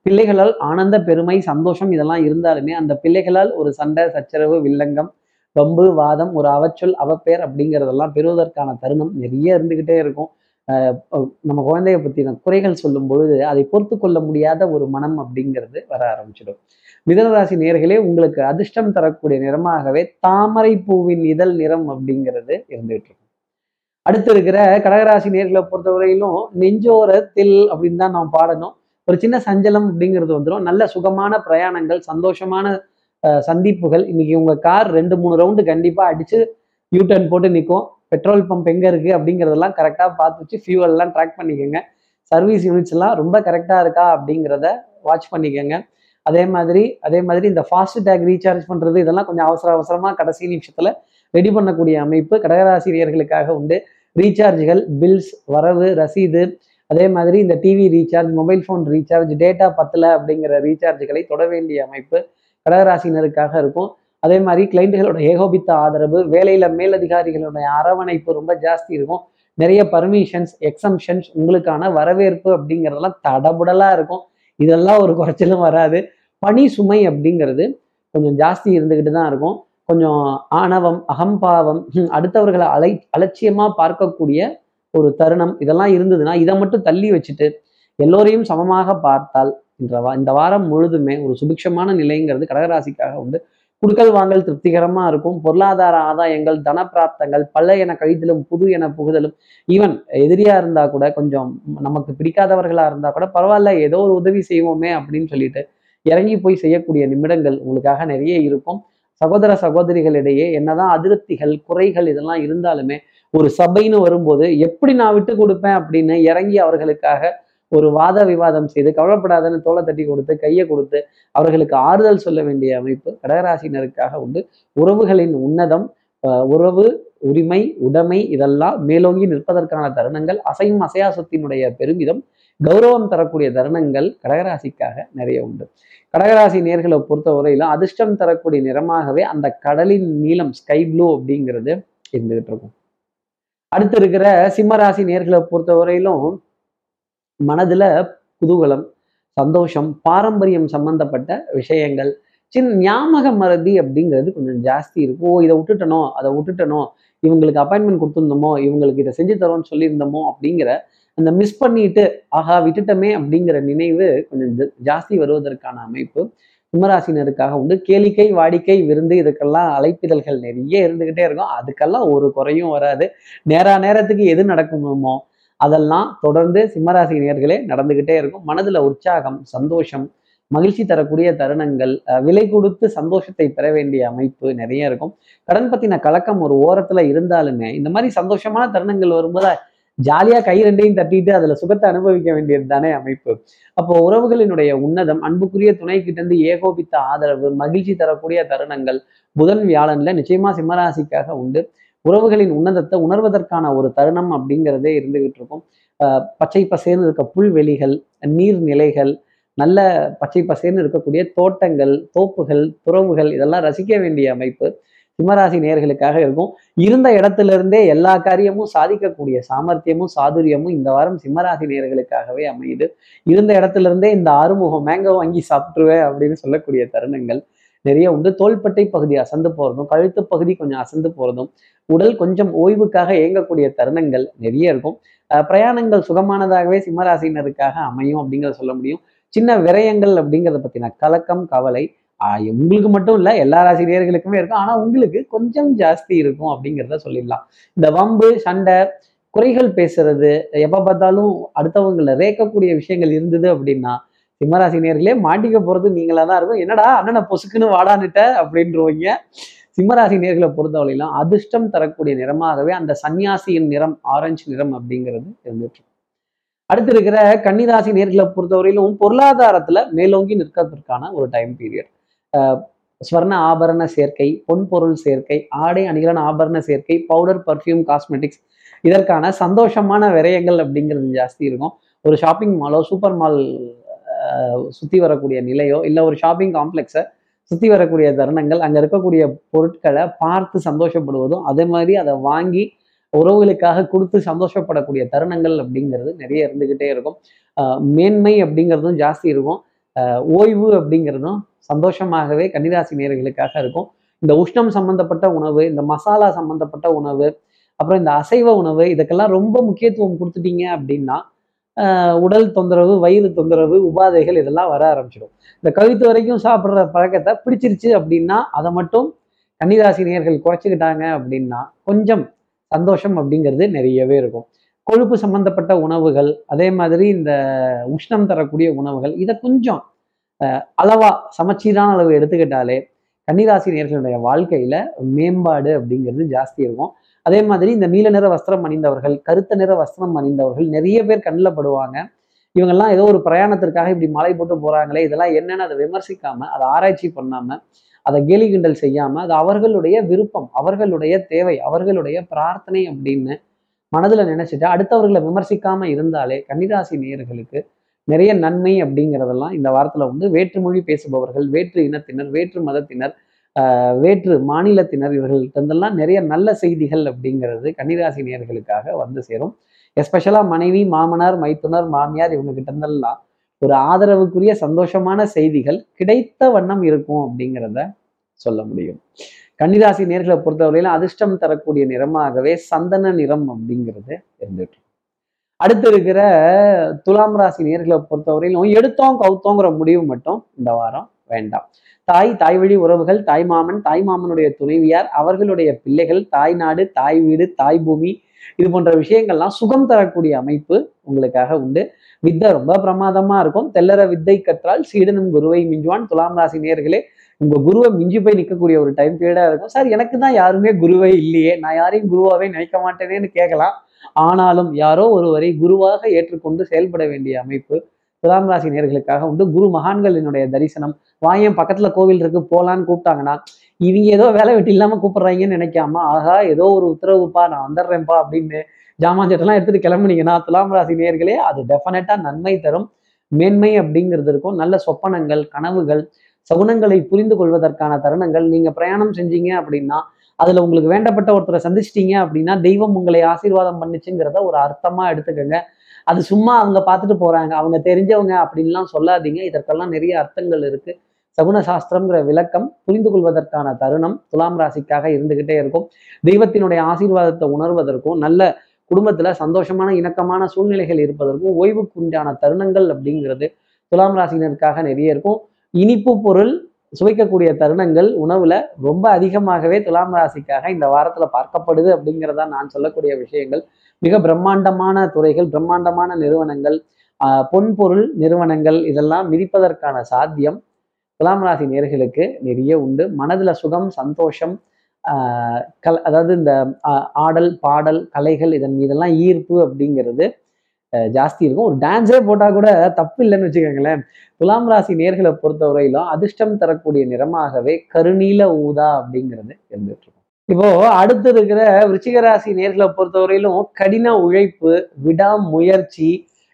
பிள்ளைகளால் ஆனந்த பெருமை சந்தோஷம் இதெல்லாம் இருந்தாலுமே அந்த பிள்ளைகளால் ஒரு சண்டை சச்சரவு வில்லங்கம் வம்பு வாதம் ஒரு அவச்சொல் அவப்பேர் அப்படிங்கிறதெல்லாம் பெறுவதற்கான தருணம் நிறைய இருந்துக்கிட்டே இருக்கும். நம்ம குழந்தைய பத்தின குறைகள் சொல்லும் பொழுது அதை பொறுத்து கொள்ள முடியாத ஒரு மனம் அப்படிங்கிறது வர ஆரம்பிச்சிடும். மிதனராசி நேர்களே உங்களுக்கு அதிர்ஷ்டம் தரக்கூடிய நிறமாகவே தாமரை பூவின் இதழ் நிறம் அப்படிங்கிறது இருந்துகிட்டு இருக்கும். அடுத்து இருக்கிற கடகராசி நேர்களை பொறுத்தவரையிலும் நெஞ்சோரத்தில் அப்படின்னு தான் நாம் பாடணும். ஒரு சின்ன சஞ்சலம் அப்படிங்கிறது வந்துடும் நல்ல சுகமான பிரயாணங்கள் சந்தோஷமான அஹ், சந்திப்புகள். இன்னைக்கு உங்க கார் ரெண்டு மூணு ரவுண்டு கண்டிப்பா அடிச்சு யூ டர்ன் போட்டு நிற்கும் பெட்ரோல் பம்ப் எங்கே இருக்குது அப்படிங்கிறதெல்லாம் கரெக்டாக பார்த்து வச்சு ஃபியூவல்லாம் ட்ராக் பண்ணிக்கோங்க. சர்வீஸ் யூனிட்ஸ்லாம் ரொம்ப கரெக்டாக இருக்கா அப்படிங்கிறத வாட்ச் பண்ணிக்கோங்க. அதே மாதிரி அதே மாதிரி இந்த ஃபாஸ்ட் டேக் ரீசார்ஜ் பண்ணுறது இதெல்லாம் கொஞ்சம் அவசர அவசரமாக கடைசி நிமிஷத்தில் ரெடி பண்ணக்கூடிய அமைப்பு கடகராசிரியர்களுக்காக உண்டு. ரீசார்ஜ்கள் பில்ஸ் வரவு ரசீது அதே மாதிரி இந்த TV recharge mobile phone recharge data பத்தலை அப்படிங்கிற ரீசார்ஜ்களை தொட வேண்டிய அமைப்பு கடகராசினருக்காக இருக்கும். அதே மாதிரி கிளைண்ட்டுகளோட ஏகோபித்த ஆதரவு வேலையில மேலதிகாரிகளுடைய அரவணைப்பு ரொம்ப ஜாஸ்தி இருக்கும். நிறைய பர்மிஷன்ஸ் எக்ஸம்ஷன்ஸ் உங்களுக்கான வரவேற்பு அப்படிங்கிறதெல்லாம் தடபுடலாக இருக்கும். இதெல்லாம் ஒரு குறைச்சலும் வராது. பணி சுமை அப்படிங்கிறது கொஞ்சம் ஜாஸ்தி இருந்துக்கிட்டு தான் இருக்கும். கொஞ்சம் ஆணவம் அகம்பாவம் அடுத்தவர்களை அலை அலட்சியமாக பார்க்கக்கூடிய ஒரு தருணம் இதெல்லாம் இருந்ததுன்னா இதை மட்டும் தள்ளி வச்சுட்டு எல்லோரையும் சமமாக பார்த்தால் இந்த வா இந்த வாரம் முழுதுமே ஒரு சுபிக்ஷமான நிலைங்கிறது கடகராசிக்காக உண்டு. குடுக்கல் வாங்கல் திருப்திகரமாக இருக்கும். பொருளாதார ஆதாயங்கள் தன பிராப்தங்கள் என கழிதலும் புது என புகுதலும் ஈவன் எதிரியாக இருந்தால் கூட கொஞ்சம் நமக்கு பிடிக்காதவர்களாக இருந்தால் கூட பரவாயில்ல ஏதோ ஒரு உதவி செய்வோமே அப்படின்னு சொல்லிட்டு இறங்கி போய் செய்யக்கூடிய நிமிடங்கள் உங்களுக்காக நிறைய இருக்கும். சகோதர சகோதரிகளிடையே என்னதான் அதிருப்திகள் குறைகள் இதெல்லாம் இருந்தாலுமே ஒரு சபைன்னு வரும்போது எப்படி நான் விட்டு கொடுப்பேன்? அப்படின்னு இறங்கி அவர்களுக்காக ஒரு வாத விவாதம் செய்து கவலைப்படாதன்னு தோலை தட்டி கொடுத்து கையை கொடுத்து அவர்களுக்கு ஆறுதல் சொல்ல வேண்டிய அமைப்பு கடகராசினருக்காக உண்டு. உறவுகளின் உன்னதம் உறவு உரிமை உடைமை இதெல்லாம் மேலோங்கி நிற்பதற்கான தருணங்கள் அசையும் அசையா சொத்தினுடைய பெருமிதம் கௌரவம் தரக்கூடிய தருணங்கள் கடகராசிக்காக நிறைய உண்டு. கடகராசி நேர்களை பொறுத்தவரையில அதிர்ஷ்டம் தரக்கூடிய நிறமாகவே அந்த கடலின் நீளம் ஸ்கை ப்ளூ அப்படிங்கிறது இருந்துகிட்டு இருக்கும். அடுத்து இருக்கிற சிம்மராசி நேர்களை பொறுத்தவரையிலும் மனதுல குதூகலம் சந்தோஷம் பாரம்பரியம் சம்பந்தப்பட்ட விஷயங்கள் சின்ன ஞாபக மறதி அப்படிங்கிறது கொஞ்சம் ஜாஸ்தி இருக்கும். ஓ இதை விட்டுட்டனோ அதை விட்டுட்டனோ இவங்களுக்கு அப்பாயின்மெண்ட் கொடுத்துருந்தோமோ இவங்களுக்கு இதை செஞ்சு தரோம்னு சொல்லியிருந்தோமோ அப்படிங்கிற அந்த மிஸ் பண்ணிட்டு ஆஹா விட்டுட்டோமே அப்படிங்கிற நினைவு கொஞ்சம் ஜாஸ்தி வருவதற்கான அமைப்பு சிம்மராசினருக்காக உண்டு. கேளிக்கை வாடிக்கை விருந்து இதுக்கெல்லாம் அழைப்பிதழ்கள் நிறைய இருந்துகிட்டே இருக்கும். அதுக்கெல்லாம் ஒரு குறையும் வராது. நேரா நேரத்துக்கு எது நடக்குமோ அதெல்லாம் தொடர்ந்து சிம்மராசி நேர்களே நடந்துகிட்டே இருக்கும். மனதுல உற்சாகம் சந்தோஷம் மகிழ்ச்சி தரக்கூடிய தருணங்கள் விலை கொடுத்து சந்தோஷத்தை பெற வேண்டிய அமைப்பு நிறைய இருக்கும். கடன் பத்தின கலக்கம் ஒரு ஓரத்துல இருந்தாலுமே இந்த மாதிரி சந்தோஷமான தருணங்கள் வரும்போது ஜாலியா கை ரெண்டையும் தட்டிட்டு அதுல சுகத்தை அனுபவிக்க வேண்டியது தானே அமைப்பு. அப்போ உறவுகளினுடைய உன்னதம் அன்புக்குரிய துணை கிட்ட இருந்து ஏகோபித்த ஆதரவு மகிழ்ச்சி தரக்கூடிய தருணங்கள் புதன் வியாழன்ல நிச்சயமா சிம்மராசிக்காக உண்டு. உறவுகளின் உன்னதத்தை உணர்வதற்கான ஒரு தருணம் அப்படிங்கிறதே இருந்துகிட்டு இருக்கும். பச்சை பசேர்ந்து இருக்க புல்வெளிகள் நீர்நிலைகள் நல்ல பச்சை பசேர்னு இருக்கக்கூடிய தோட்டங்கள் தோப்புகள் துறவுகள் இதெல்லாம் ரசிக்க வேண்டிய அமைப்பு சிம்மராசி நேர்களுக்காக இருக்கும். இருந்த இடத்துல இருந்தே எல்லா காரியமும் சாதிக்கக்கூடிய சாமர்த்தியமும் சாதுரியமும் இந்த வாரம் சிம்மராசி நேயர்களுக்காகவே அமையுது. இருந்த இடத்துல இருந்தே இந்த ஆறுமுகம் மேங்கோ வாங்கி சாப்பிட்டுருவேன் அப்படின்னு சொல்லக்கூடிய தருணங்கள். நிறைய உண்டு. தோள்பட்டை பகுதி அசந்து போகிறதும் கழுத்து பகுதி கொஞ்சம் அசந்து போகிறதும் உடல் கொஞ்சம் ஓய்வுக்காக இயங்கக்கூடிய தருணங்கள் நிறைய இருக்கும். பிரயாணங்கள் சுகமானதாகவே சிம்மராசினருக்காக அமையும் அப்படிங்கிறத சொல்ல முடியும். சின்ன விரயங்கள் அப்படிங்கிறத பற்றின கலக்கம் கவலை உங்களுக்கு மட்டும் இல்லை எல்லா ராசிரியர்களுக்குமே இருக்கும். ஆனால் உங்களுக்கு கொஞ்சம் ஜாஸ்தி இருக்கும் அப்படிங்கிறத சொல்லிடலாம். இந்த வம்பு சண்டை குறைகள் பேசுறது எப்போ பார்த்தாலும் அடுத்தவங்களை ரேக்கக்கூடிய விஷயங்கள் இருந்தது அப்படின்னா சிம்மராசி நேர்களே மாட்டிக்க போறது நீங்களா தான் இருக்கும். என்னடா அண்ணனை பொசுக்குன்னு வாடான்னுட்ட அப்படின்றவங்க. சிம்மராசி நேர்களை பொறுத்தவரையிலும் அதிர்ஷ்டம் தரக்கூடிய நிறமாகவே அந்த சன்னியாசியின் நிறம் ஆரஞ்சு நிறம் அப்படிங்கிறது இருந்துட்டு அடுத்து இருக்கிற கன்னிராசி நேர்களை பொறுத்தவரையிலும் பொருளாதாரத்துல மேலோங்கி நிற்கிறதுக்கான ஒரு டைம் பீரியட் ஸ்வர்ண ஆபரண சேர்க்கை பொன் பொருள் சேர்க்கை ஆடை அணிகலன் ஆபரண சேர்க்கை பவுடர் பர்ஃப்யூம் காஸ்மெட்டிக்ஸ் இதற்கான சந்தோஷமான விரயங்கள் அப்படிங்கிறது ஜாஸ்தி இருக்கும். ஒரு ஷாப்பிங் மாலோ சூப்பர் மால் சுற்றி வரக்கூடிய நிலையோ இல்லை ஒரு ஷாப்பிங் காம்ப்ளெக்ஸை சுற்றி வரக்கூடிய தருணங்கள் அங்கே இருக்கக்கூடிய பொருட்களை பார்த்து சந்தோஷப்படுவதும் அதே மாதிரி அதை வாங்கி உறவுகளுக்காக கொடுத்து சந்தோஷப்படக்கூடிய தருணங்கள் அப்படிங்கிறது நிறைய இருந்துக்கிட்டே இருக்கும். மேன்மை அப்படிங்கிறதும் ஜாஸ்தி இருக்கும். ஓய்வு அப்படிங்கிறதும் சந்தோஷமாகவே கன்னிராசி நேர்களுக்காக இருக்கும். இந்த உஷ்ணம் சம்பந்தப்பட்ட உணவு இந்த மசாலா சம்பந்தப்பட்ட உணவு அப்புறம் இந்த அசைவ உணவு இதுக்கெல்லாம் ரொம்ப முக்கியத்துவம் கொடுத்துட்டீங்க அப்படின்னா உடல் தொந்தரவு வயிறு தொந்தரவு உபாதைகள் இதெல்லாம் வர ஆரம்பிச்சிடும். இந்த கழுத்து வரைக்கும் சாப்பிட்ற பழக்கத்தை பிடிச்சிருச்சு அப்படின்னா அதை மட்டும் கன்னிராசி நேயர்கள் குறைச்சிக்கிட்டாங்க அப்படின்னா கொஞ்சம் சந்தோஷம் அப்படிங்கிறது நிறையவே இருக்கும். கொழுப்பு சம்பந்தப்பட்ட உணவுகள் அதே மாதிரி இந்த உஷ்ணம் தரக்கூடிய உணவுகள் இதை கொஞ்சம் அளவா சமச்சீரான அளவு எடுத்துக்கிட்டாலே கன்னிராசி நேர்களுடைய வாழ்க்கையில மேம்பாடு அப்படிங்கிறது ஜாஸ்தி இருக்கும். அதே மாதிரி இந்த நீல நிற வஸ்திரம் அணிந்தவர்கள் கருத்த நிற வஸ்திரம் அணிந்தவர்கள் நிறைய பேர் கண்ணில் படுவாங்க. இவங்கெல்லாம் ஏதோ ஒரு பிரயாணத்திற்காக இப்படி மலை போட்டு போகிறாங்களே இதெல்லாம் என்னன்னு அதை விமர்சிக்காம அதை ஆராய்ச்சி பண்ணாமல் அதை கேலி கிண்டல் செய்யாமல் அது அவர்களுடைய விருப்பம் அவர்களுடைய தேவை அவர்களுடைய பிரார்த்தனை அப்படின்னு மனதில் நினச்சிட்டு அடுத்தவர்களை விமர்சிக்காமல் இருந்தாலே கன்னிராசி நேயர்களுக்கு நிறைய நன்மை அப்படிங்கிறதெல்லாம் இந்த வாரத்தில் வந்து வேற்றுமொழி பேசுபவர்கள் வேற்று இனத்தினர் வேற்று மதத்தினர் வேற்று மாநிலத்தினர் இவர்கள்ட்டெல்லாம் நிறைய நல்ல செய்திகள் அப்படிங்கிறது கன்னிராசி நேயர்களுக்காக வந்து சேரும். எஸ்பெஷலாக மனைவி மாமனார் மைத்துனர் மாமியார் இவங்க கிட்ட இருந்தெல்லாம் ஒரு ஆதரவுக்குரிய சந்தோஷமான செய்திகள் கிடைத்த வண்ணம் இருக்கும் அப்படிங்கிறத சொல்ல முடியும். கன்னிராசி நேர்களை பொறுத்தவரையிலும் அதிர்ஷ்டம் தரக்கூடிய நிறமாகவே சந்தன நிறம் அப்படிங்கிறது இருந்துட்டு. அடுத்து இருக்கிற துலாம் ராசி நேர்களை பொறுத்தவரையிலும் எடுத்தோம் கவுத்தோங்கிற முடிவு மட்டும் இந்த வாரம் வேண்டாம். தாய் தாய் வழி உறவுகள் தாய் மாமன் தாய் மாமனுடைய துணைவியார் அவர்களுடைய பிள்ளைகள் தாய் நாடு தாய் வீடு தாய் பூமி இது போன்ற விஷயங்கள்லாம் சுகம் தரக்கூடிய அமைப்பு உங்களுக்காக உண்டு. வித்தை ரொம்ப பிரமாதமா இருக்கும். தெல்லற வித்தை கற்றால் சீடனும் குருவை மிஞ்சுவான். துலாம் ராசி நேர்களே உங்க குருவை மிஞ்சி போய் நிற்கக்கூடிய ஒரு டைம் பீரியடா இருக்கும். சார் எனக்கு தான் யாருமே குருவே இல்லையே. நான் யாரையும் குருவாவே நினைக்க மாட்டேனேன்னு கேட்கலாம். ஆனாலும் யாரோ ஒருவரை குருவாக ஏற்றுக்கொண்டு செயல்பட வேண்டிய அமைப்பு துலாம் ராசி நேர்களுக்காக உண்டு. குரு மகான்களினுடைய தரிசனம். வாயம் பக்கத்துல கோவில் இருக்கு போலான்னு கூப்பிட்டாங்கன்னா இவங்க ஏதோ வேலை வெட்டி இல்லாம கூப்பிடுறாங்கன்னு நினைக்காம ஆகா ஏதோ ஒரு உத்தரவுப்பா நான் வந்துடுறேன்ப்பா அப்படின்னு ஜாமான் சட்டெல்லாம் எடுத்துட்டு கிளம்புனீங்கன்னா துலாம் ராசி நேர்களே அது டெஃபினட்டா நன்மை தரும். மேன்மை அப்படிங்கிறது இருக்கும். நல்ல சொப்பனங்கள் கனவுகள் சகுனங்களை புரிந்து கொள்வதற்கான தருணங்கள். நீங்க பிரயாணம் செஞ்சீங்க அப்படின்னா அதுல உங்களுக்கு வேண்டப்பட்ட ஒருத்தரை சந்திச்சிட்டீங்க அப்படின்னா தெய்வம் உங்களை ஆசீர்வாதம் பண்ணுச்சுங்கிறத ஒரு அர்த்தமா எடுத்துக்கோங்க. அது சும்மா அவங்க பார்த்துட்டு போறாங்க. அவங்க தெரிஞ்சவங்க அப்படின்லாம் சொல்லாதீங்க. இதற்கெல்லாம் நிறைய அர்த்தங்கள் இருக்கு. சகுன சாஸ்திரம்ங்கிற விளக்கம் புரிந்து கொள்வதற்கான தருணம் துலாம் ராசிக்காக இருந்துகிட்டே இருக்கும். தெய்வத்தினுடைய ஆசீர்வாதத்தை உணர்வதற்கும் நல்ல குடும்பத்துல சந்தோஷமான இணக்கமான சூழ்நிலைகள் இருப்பதற்கும் ஓய்வுக்கு உண்டான தருணங்கள் அப்படிங்கிறது துலாம் ராசினருக்காக நிறைய இருக்கும். இனிப்பு பொருள் சுவைக்கக்கூடிய தருணங்கள் உணவுல ரொம்ப அதிகமாகவே துலாம் ராசிக்காக இந்த வாரத்துல பார்க்கப்படுது அப்படிங்கிறதா நான் சொல்லக்கூடிய விஷயங்கள். மிக பிரம்மாண்டமான துறைகள் பிரம்மாண்டமான நிறுவனங்கள் பொன்பொருள் பொன் பொருள் நிறுவனங்கள் இதெல்லாம் மிதிப்பதற்கான சாத்தியம் துலாம் ராசி நேர்களுக்கு நிறைய உண்டு. மனதில் சுகம் சந்தோஷம் கல் அதாவது இந்த ஆடல் பாடல் கலைகள் இதன் மீதெல்லாம் ஈர்ப்பு அப்படிங்கிறது ஜாஸ்தி இருக்கும். ஒரு டான்ஸே போட்டால் கூட தப்பு இல்லைன்னு வச்சுக்கோங்களேன். துலாம் ராசி நேர்களை பொறுத்தவரையிலும் அதிர்ஷ்டம் தரக்கூடிய நிறமாகவே கருநீல ஊதா அப்படிங்கிறது இருந்துட்டு இப்போ அடுத்து இருக்கிற விருச்சிகராசி நேர்களை பொறுத்தவரையிலும் கடின உழைப்பு விடாமுயற்சி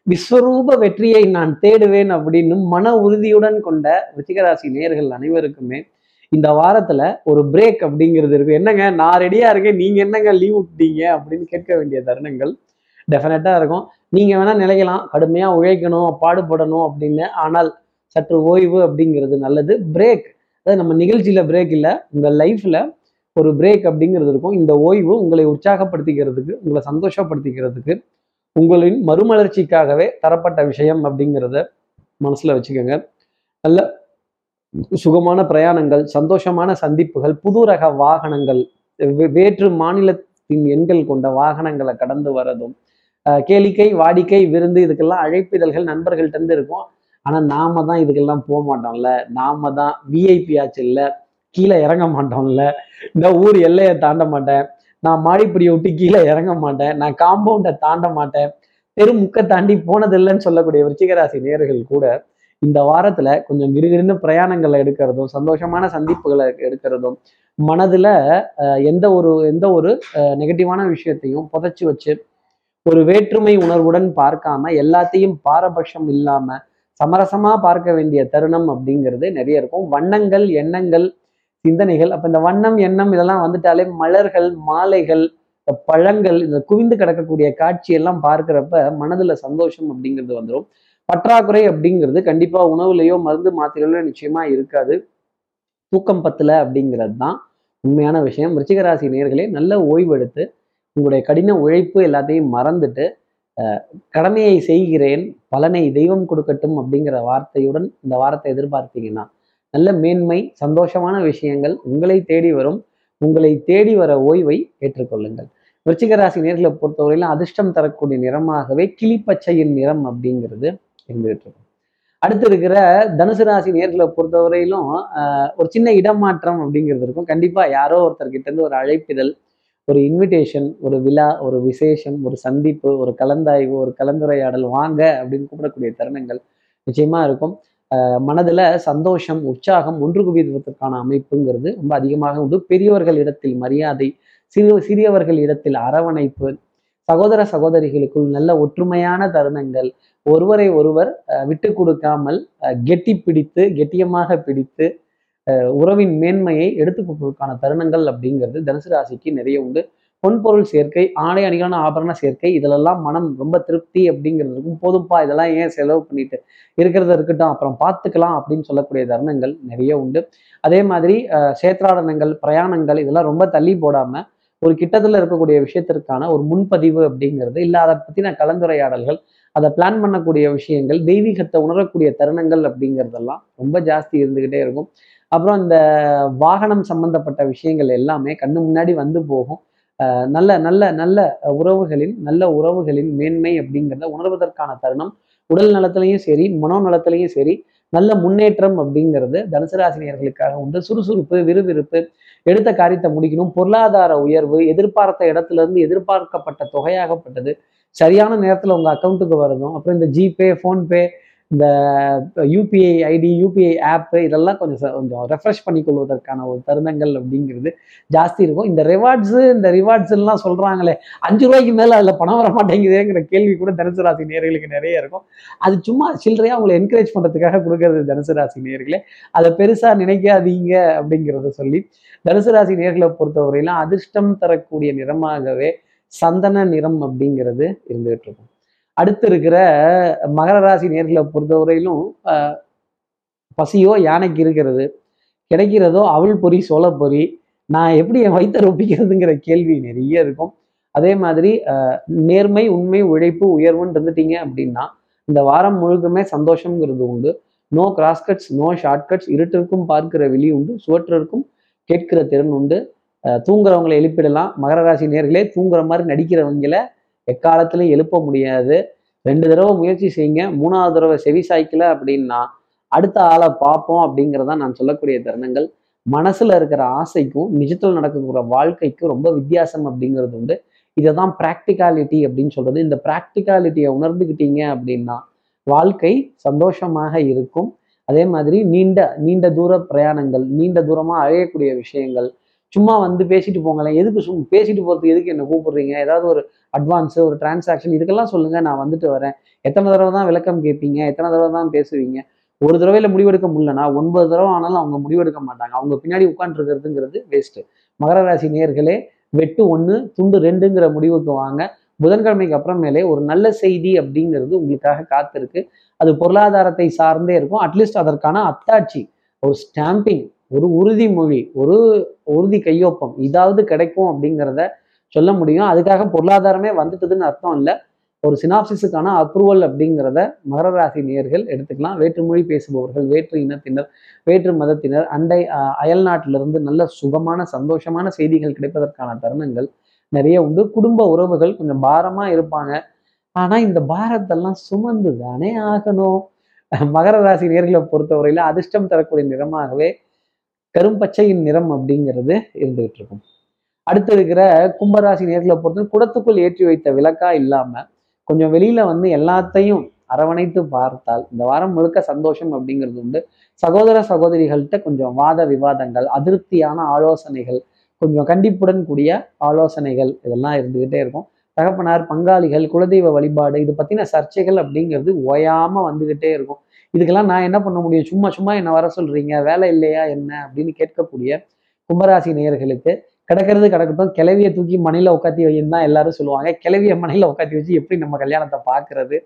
விஸ்வரூப வெற்றியை நான் தேடுவேன் அப்படின்னு மன உறுதியுடன் கொண்ட விருச்சிகராசி நேர்கள் அனைவருக்குமே இந்த வாரத்துல ஒரு பிரேக் அப்படிங்கிறது இருக்கு. என்னங்க? நான் ரெடியா இருக்கேன். நீங்க என்னங்க லீவ் விட்டீங்க அப்படின்னு கேட்க வேண்டிய தருணங்கள் டெஃபினட்டா இருக்கும். நீங்க வேணா நிலைக்கலாம். கடுமையா உழைக்கணும் பாடுபடணும் அப்படின்னு. ஆனால் சற்று ஓய்வு அப்படிங்கிறது நல்லது. பிரேக் அதாவது நம்ம நிகழ்ச்சியில பிரேக் இல்லை. உங்க லைஃப்ல ஒரு பிரேக் அப்படிங்கிறது இருக்கும். இந்த ஓய்வு உங்களை உற்சாகப்படுத்திக்கிறதுக்கு உங்களை சந்தோஷப்படுத்திக்கிறதுக்கு உங்களின் மறுமலர்ச்சிக்காகவே தரப்பட்ட விஷயம் அப்படிங்கிறத மனசில் வச்சுக்கோங்க. நல்ல சுகமான பிரயாணங்கள் சந்தோஷமான சந்திப்புகள் புது ரக வாகனங்கள் வே- வேற்று மாநிலத்தின் எண்கள் கொண்ட வாகனங்களை கடந்து வரதும் கேளிக்கை வாடிக்கை விருந்து இதுக்கெல்லாம் அழைப்பிதழ்கள் நண்பர்கள்ட்ட இருந்து இருக்கும். ஆனால் நாம தான் இதுக்கெல்லாம் போக மாட்டோம்ல நாம தான் விஐபி ஆச்சு இல்லை. கீழே இறங்க மாட்டோம்ல. இந்த ஊர் எல்லையை தாண்ட மாட்டேன். நான் மாடிப்படியை விட்டு கீழே இறங்க மாட்டேன். நான் காம்பவுண்டை தாண்ட மாட்டேன். தெருமுக்க தாண்டி போனதில்லைன்னு சொல்லக்கூடிய விருச்சிகராசி நேர்கள் கூட இந்த வாரத்துல கொஞ்சம் கிருகிருன்னு பிரயாணங்களை எடுக்கிறதும் சந்தோஷமான சந்திப்புகளை எடுக்கிறதும் மனதுல எந்த ஒரு எந்த ஒரு நெகட்டிவான விஷயத்தையும் புதைச்சி வச்சு ஒரு வேற்றுமை உணர்வுடன் பார்க்காம எல்லாத்தையும் பாரபட்சம் இல்லாம சமரசமா பார்க்க வேண்டிய தருணம் அப்படிங்கிறது நிறைய இருக்கும். வண்ணங்கள் எண்ணங்கள் சிந்தனைகள் அப்போ இந்த வண்ணம் எண்ணம் இதெல்லாம் வந்துட்டாலே மலர்கள் மாலைகள் இந்த பழங்கள் இந்த குவிந்து கிடக்கக்கூடிய காட்சி எல்லாம் பார்க்கிறப்ப மனதுல சந்தோஷம் அப்படிங்கிறது வந்துடும் பற்றாக்குறை அப்படிங்கிறது கண்டிப்பா உணவுலையோ மருந்து மாத்திரையிலோ நிச்சயமா இருக்காது. தூக்கம் பத்தல அப்படிங்கிறது தான் உண்மையான விஷயம். ரிச்சிகராசி நேர்களே நல்ல ஓய்வெடுத்து உங்களுடைய கடின உழைப்பு எல்லாத்தையும் மறந்துட்டு அஹ், கடமையை செய்கிறேன் பலனை தெய்வம் கொடுக்கட்டும் அப்படிங்கிற வார்த்தையுடன் இந்த வாரத்தை எதிர்பார்த்தீங்கன்னா நல்ல மேன்மை சந்தோஷமான விஷயங்கள் உங்களை தேடி வரும். உங்களை தேடி வர ஓய்வை ஏற்றுக்கொள்ளுங்கள். விருச்சிகராசி நேர்களை பொறுத்தவரையிலும் அதிர்ஷ்டம் தரக்கூடிய நிறமாகவே கிளிப்பச்சையின் நிறம் அப்படிங்கிறது இருந்துகிட்டு இருக்கும். அடுத்து இருக்கிற தனுசு ராசி நேர்களை பொறுத்தவரையிலும் ஆஹ், ஒரு சின்ன இடமாற்றம் அப்படிங்கிறது இருக்கும். கண்டிப்பா யாரோ ஒருத்தர் கிட்ட இருந்து ஒரு அழைப்பிதழ் ஒரு இன்விடேஷன் ஒரு விழா ஒரு விசேஷம் ஒரு சந்திப்பு ஒரு கலந்தாய்வு ஒரு கலந்துரையாடல் வாங்க அப்படின்னு கூப்பிடக்கூடிய தருணங்கள் நிச்சயமா இருக்கும். மனதுல சந்தோஷம் உற்சாகம் ஒன்று குவிதத்திற்கான அமைப்புங்கிறது ரொம்ப அதிகமாக உண்டு. பெரியவர்கள் இடத்தில் மரியாதை சிறு சிறியவர்கள் இடத்தில் அரவணைப்பு சகோதர சகோதரிகளுக்குள் நல்ல ஒற்றுமையான தருணங்கள் ஒருவரை ஒருவர் அஹ், விட்டு கொடுக்காமல் அஹ், கெட்டி பிடித்து கெட்டியமாக பிடித்து அஹ், உறவின் மேன்மையை எடுத்துக்கொள்வதற்கான தருணங்கள் அப்படிங்கிறது தனுசு ராசிக்கு நிறைய உண்டு. பொன்பொருள் சேர்க்கை ஆடை அணிகளான ஆபரண சேர்க்கை இதிலெல்லாம் மனம் ரொம்ப திருப்தி அப்படிங்கிறது இருக்கும். போதும்பா இதெல்லாம் ஏன் செலவு பண்ணிட்டு இருக்கிறத இருக்கட்டும் அப்புறம் பார்த்துக்கலாம் அப்படின்னு சொல்லக்கூடிய தருணங்கள் நிறைய உண்டு. அதே மாதிரி சேத்ராடனங்கள் பிரயாணங்கள் இதெல்லாம் ரொம்ப தள்ளி போடாமல் ஒரு கிட்டத்தில் இருக்கக்கூடிய விஷயத்திற்கான ஒரு முன்பதிவு அப்படிங்கிறது இல்லை அதை பற்றின கலந்துரையாடல்கள் அதை பிளான் பண்ணக்கூடிய விஷயங்கள் தெய்வீகத்தை உணரக்கூடிய தருணங்கள் அப்படிங்கிறதெல்லாம் ரொம்ப ஜாஸ்தி இருந்துக்கிட்டே இருக்கும். அப்புறம் இந்த வாகனம் சம்பந்தப்பட்ட விஷயங்கள் எல்லாமே கண்ணு முன்னாடி வந்து போகும். நல்ல நல்ல நல்ல உறவுகளின் நல்ல உறவுகளின் மேன்மை அப்படிங்கிறத உணர்வதற்கான தருணம். உடல் நலத்திலையும் சரி மனோ நலத்திலையும் சரி நல்ல முன்னேற்றம் அப்படிங்கிறது தனுசு ராசினியர்களுக்காக உண்டு. சுறுசுறுப்பு விறுவிறுப்பு எடுத்த காரியத்தை முடிக்கணும். பொருளாதார உயர்வு எதிர்பார்த்த இடத்துல இருந்து எதிர்பார்க்கப்பட்ட தொகையாகப்பட்டது. சரியான நேரத்தில் உங்கள் அக்கௌண்ட்டுக்கு வரணும். அப்புறம் இந்த ஜிபே ஃபோன்பே இந்த யூபிஐ ஐடி யூபிஐ ஆப்பு இதெல்லாம் கொஞ்சம் ச- கொஞ்சம் ரெஃப்ரெஷ் பண்ணிக்கொள்வதற்கான ஒரு தருணங்கள் அப்படிங்கிறது ஜாஸ்தி இருக்கும். இந்த ரிவார்ட்ஸு இந்த ரிவார்ட்ஸ்லாம் சொல்கிறாங்களே அஞ்சு ரூபாய்க்கு மேலே அதில் பணம் வர மாட்டேங்குதேங்கிற கேள்வி கூட தனுசு ராசி நேர்களுக்கு நிறைய இருக்கும். அது சும்மா சில்லறையாக அவங்களை என்கரேஜ் பண்ணுறதுக்காக கொடுக்கறது தனுசு ராசி நேர்களே அதை பெருசாக நினைக்காதீங்க அப்படிங்கிறத சொல்லி தனுசு ராசி நேர்களை பொறுத்தவரையிலும் அதிர்ஷ்டம் தரக்கூடிய நிறமாகவே சந்தன நிறம் அப்படிங்கிறது இருந்துகிட்டு இருக்கும். அடுத்து இருக்கிற மகர ராசி நேர்களை பொறுத்தவரையிலும் பசியோ யானைக்கு இருக்கிறது. கிடைக்கிறதோ அவள் பொறி சோள பொறி. நான் எப்படி என் வயிற்ற ஒப்பிக்கிறதுங்கிற கேள்வி நிறைய இருக்கும். அதே மாதிரி நேர்மை உண்மை உழைப்பு உயர்வுன்னு இருந்துட்டீங்க அப்படின்னா இந்த வாரம் முழுக்குமே சந்தோஷங்கிறது உண்டு. நோ கிராஸ்கட்ஸ் நோ ஷார்ட்கட்ஸ் இருட்டிற்கும் பார்க்கிற வெளி உண்டு சுவற்றிற்கும் கேட்கிற திறன் உண்டு. தூங்குறவங்களை எழுப்பிடலாம். மகர ராசி நேர்களே தூங்குற மாதிரி நடிக்கிறவங்கள எக்காலத்திலையும் எழுப்ப முடியாது. ரெண்டு தடவை முயற்சி செய்யுங்க. மூணாவது தடவை செவி சாய்க்கல அப்படின்னா அடுத்த ஆளை பார்ப்போம் அப்படிங்கிறதா நான் சொல்லக்கூடிய தருணங்கள். மனசுல இருக்கிற ஆசைக்கும் நிஜத்தில் நடக்கக்கூடிய வாழ்க்கைக்கும் ரொம்ப வித்தியாசம் அப்படிங்கிறது உண்டு. இதை தான் ப்ராக்டிகாலிட்டி அப்படின்னு சொல்றது. இந்த ப்ராக்டிகாலிட்டியை உணர்ந்துக்கிட்டீங்க அப்படின்னா வாழ்க்கை சந்தோஷமாக இருக்கும். அதே மாதிரி நீண்ட நீண்ட தூர பிரயாணங்கள் நீண்ட தூரமாக அழையக்கூடிய விஷயங்கள் சும்மா வந்து பேசிட்டு போங்களேன். எதுக்கு சும் பேசிட்டு போகிறதுக்கு எதுக்கு என்ன கூப்பிடுறீங்க? ஏதாவது ஒரு அட்வான்ஸு ஒரு டிரான்சாக்ஷன் இதுக்கெல்லாம் சொல்லுங்க நான் வந்துட்டு வரேன். எத்தனை தடவை தான் விளக்கம் கேட்பீங்க? எத்தனை தடவை தான் பேசுவீங்க? ஒரு தடவையில முடிவெடுக்க முடியலனா ஒன்பது தடவை ஆனாலும் அவங்க முடிவெடுக்க மாட்டாங்க. அவங்க பின்னாடி உட்காந்துருக்கிறதுங்கிறது வேஸ்ட்டு மகர ராசி நேர்களே வெட்டு ஒன்று துண்டு ரெண்டுங்கிற முடிவுக்கு வாங்க. புதன்கிழமைக்கு அப்புறமேலே ஒரு நல்ல செய்தி அப்படிங்கிறது உங்களுக்காக காத்திருக்கு. அது பொருளாதாரத்தை சார்ந்தே இருக்கும். அட்லீஸ்ட் அதற்கான அத்தாட்சி ஒரு ஸ்டாம்பிங் ஒரு உறுதிமொழி ஒரு உறுதி கையொப்பம் இதாவது கிடைக்கும் அப்படிங்கிறத சொல்ல முடியும். அதுக்காக பொருளாதாரமே வந்துட்டதுன்னு அர்த்தம் இல்லை. ஒரு சினாப்சிஸுக்கான அப்ரூவல் அப்படிங்கிறத மகர ராசி நேர்கள் எடுத்துக்கலாம். வேற்றுமொழி பேசுபவர்கள் வேற்று இனத்தினர் வேற்று மதத்தினர் அண்டை அயல் நாட்டிலிருந்து நல்ல சுகமான சந்தோஷமான செய்திகள் கிடைப்பதற்கான தருணங்கள் நிறைய உண்டு. குடும்ப உறவுகள் கொஞ்சம் பாரமாக இருப்பாங்க. ஆனால் இந்த பாரத்தெல்லாம் சுமந்து தானே ஆகணும்? மகர ராசி நேர்களை பொறுத்தவரையில அதிர்ஷ்டம் தரக்கூடிய நிறமாகவே கரும்பச்சையின் நிறம் அப்படிங்கிறது இருந்துகிட்டு இருக்கும் அடுத்து இருக்கிற கும்பராசி நேர்களை பொறுத்த குடத்துக்குள் ஏற்றி வைத்த விளக்கா இல்லாம கொஞ்சம் வெளியில வந்து எல்லாத்தையும் அரவணைத்து பார்த்தால் இந்த வாரம் முழுக்க சந்தோஷம் அப்படிங்கிறது உண்டு. சகோதர சகோதரிகள்கிட்ட கொஞ்சம் வாத விவாதங்கள் அதிருப்தியான ஆலோசனைகள் கொஞ்சம் கண்டிப்புடன் கூடிய ஆலோசனைகள் இதெல்லாம் இருந்துகிட்டே இருக்கும். தகப்பனார் பங்காளிகள் குலதெய்வ வழிபாடு இது பத்தின சர்ச்சைகள் அப்படிங்கிறது ஓயாம வந்துகிட்டே இருக்கும். இதுக்கெல்லாம் நான் என்ன பண்ண முடியும்? சும்மா சும்மா என்ன வர சொல்றீங்க. வேலை இல்லையா என்ன? அப்படின்னு கேட்கக்கூடிய கும்பராசி நேயர்களுக்கு கிடக்கிறது கிடக்கட்டும் கிளவியை தூக்கி மனையில் உட்காத்தி வைன்னு தான் எல்லாரும் சொல்லுவாங்க. கிளவிய மனையில் உட்காத்தி வச்சு எப்படி நம்ம கல்யாணத்தை பாக்குறது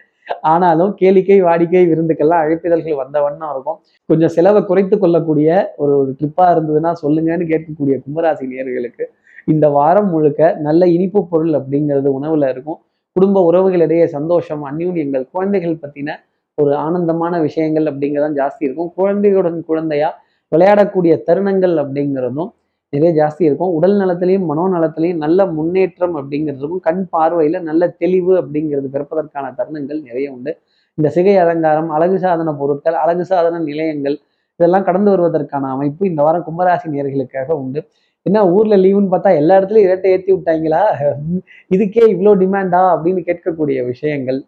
ஆனாலும் கேளிக்கை வாடிக்கை விருந்துக்கெல்லாம் அழைப்பிதழ்கள் வந்த வண்ணம் இருக்கும். கொஞ்சம் செலவை குறைத்து கொள்ளக்கூடிய ஒரு ட்ரிப்பா இருந்ததுன்னா சொல்லுங்கன்னு கேட்கக்கூடிய கும்பராசி நேர்களுக்கு இந்த வாரம் முழுக்க நல்ல இனிப்பு பொருள் அப்படிங்கிறது உணவுல இருக்கும். குடும்ப உறவுகளிடையே சந்தோஷம் அந்யூன்யங்கள் குழந்தைகள் பத்தின ஒரு ஆனந்தமான விஷயங்கள் அப்படிங்கிறதான் ஜாஸ்தி இருக்கும். குழந்தைகளுடன் குழந்தையா விளையாடக்கூடிய தருணங்கள் அப்படிங்கிறதும் நிறைய ஜாஸ்தி இருக்கும். உடல் நலத்திலையும் மனோநலத்திலையும் நல்ல முன்னேற்றம் அப்படிங்கிறதுக்கும் கண் பார்வையில நல்ல தெளிவு அப்படிங்கிறது பிறப்பதற்கான தருணங்கள் நிறைய உண்டு. இந்த சிகை அலங்காரம் அழகு சாதன பொருட்கள் அழகு சாதன நிலையங்கள் இதெல்லாம் கடந்து வருவதற்கான அமைப்பு இந்த வாரம் கும்பராசி நேர்களுக்காக உண்டு. என்ன ஊர்ல லீவுன்னு பார்த்தா எல்லா இடத்துலயும் இரட்டை ஏற்றி விட்டாங்களா? இதுக்கே இவ்வளோ டிமாண்டா? அப்படின்னு கேட்கக்கூடிய விஷயங்கள்.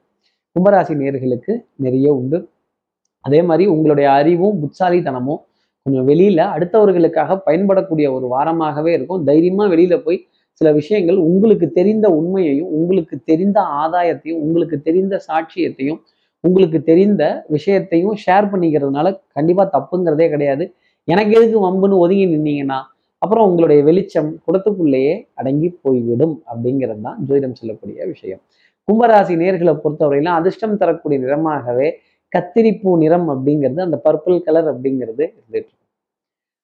கும்பராசி நேர்களுக்கு நிறைய உண்டு. அதே மாதிரி உங்களுடைய அறிவும் புத்தாலித்தனமும் கொஞ்சம் வெளியில அடுத்தவர்களுக்காக பயன்படக்கூடிய ஒரு வாரமாகவே இருக்கும். தைரியமா வெளியில போய் சில விஷயங்கள் உங்களுக்கு தெரிந்த உண்மையையும் உங்களுக்கு தெரிந்த ஆதாயத்தையும் உங்களுக்கு தெரிந்த சாட்சியத்தையும் உங்களுக்கு தெரிந்த விஷயத்தையும் ஷேர் பண்ணிக்கிறதுனால கண்டிப்பா தப்புங்கிறதே கிடையாது. எனக்கு எதுக்கு வம்புன்னு ஒதுங்கி நின்னீங்கன்னா அப்புறம் உங்களுடைய வெளிச்சம் குடத்துக்குள்ளேயே அடங்கி போய்விடும் அப்படிங்கிறது தான் ஜோதிடம் சொல்லக்கூடிய விஷயம். கும்பராசி நேர்களை பொறுத்தவரையிலும் அதிர்ஷ்டம் தரக்கூடிய நிறமாகவே கத்திரிப்பூ நிறம் அப்படிங்கிறது அந்த பர்பிள் கலர் அப்படிங்கிறது இருந்துட்டு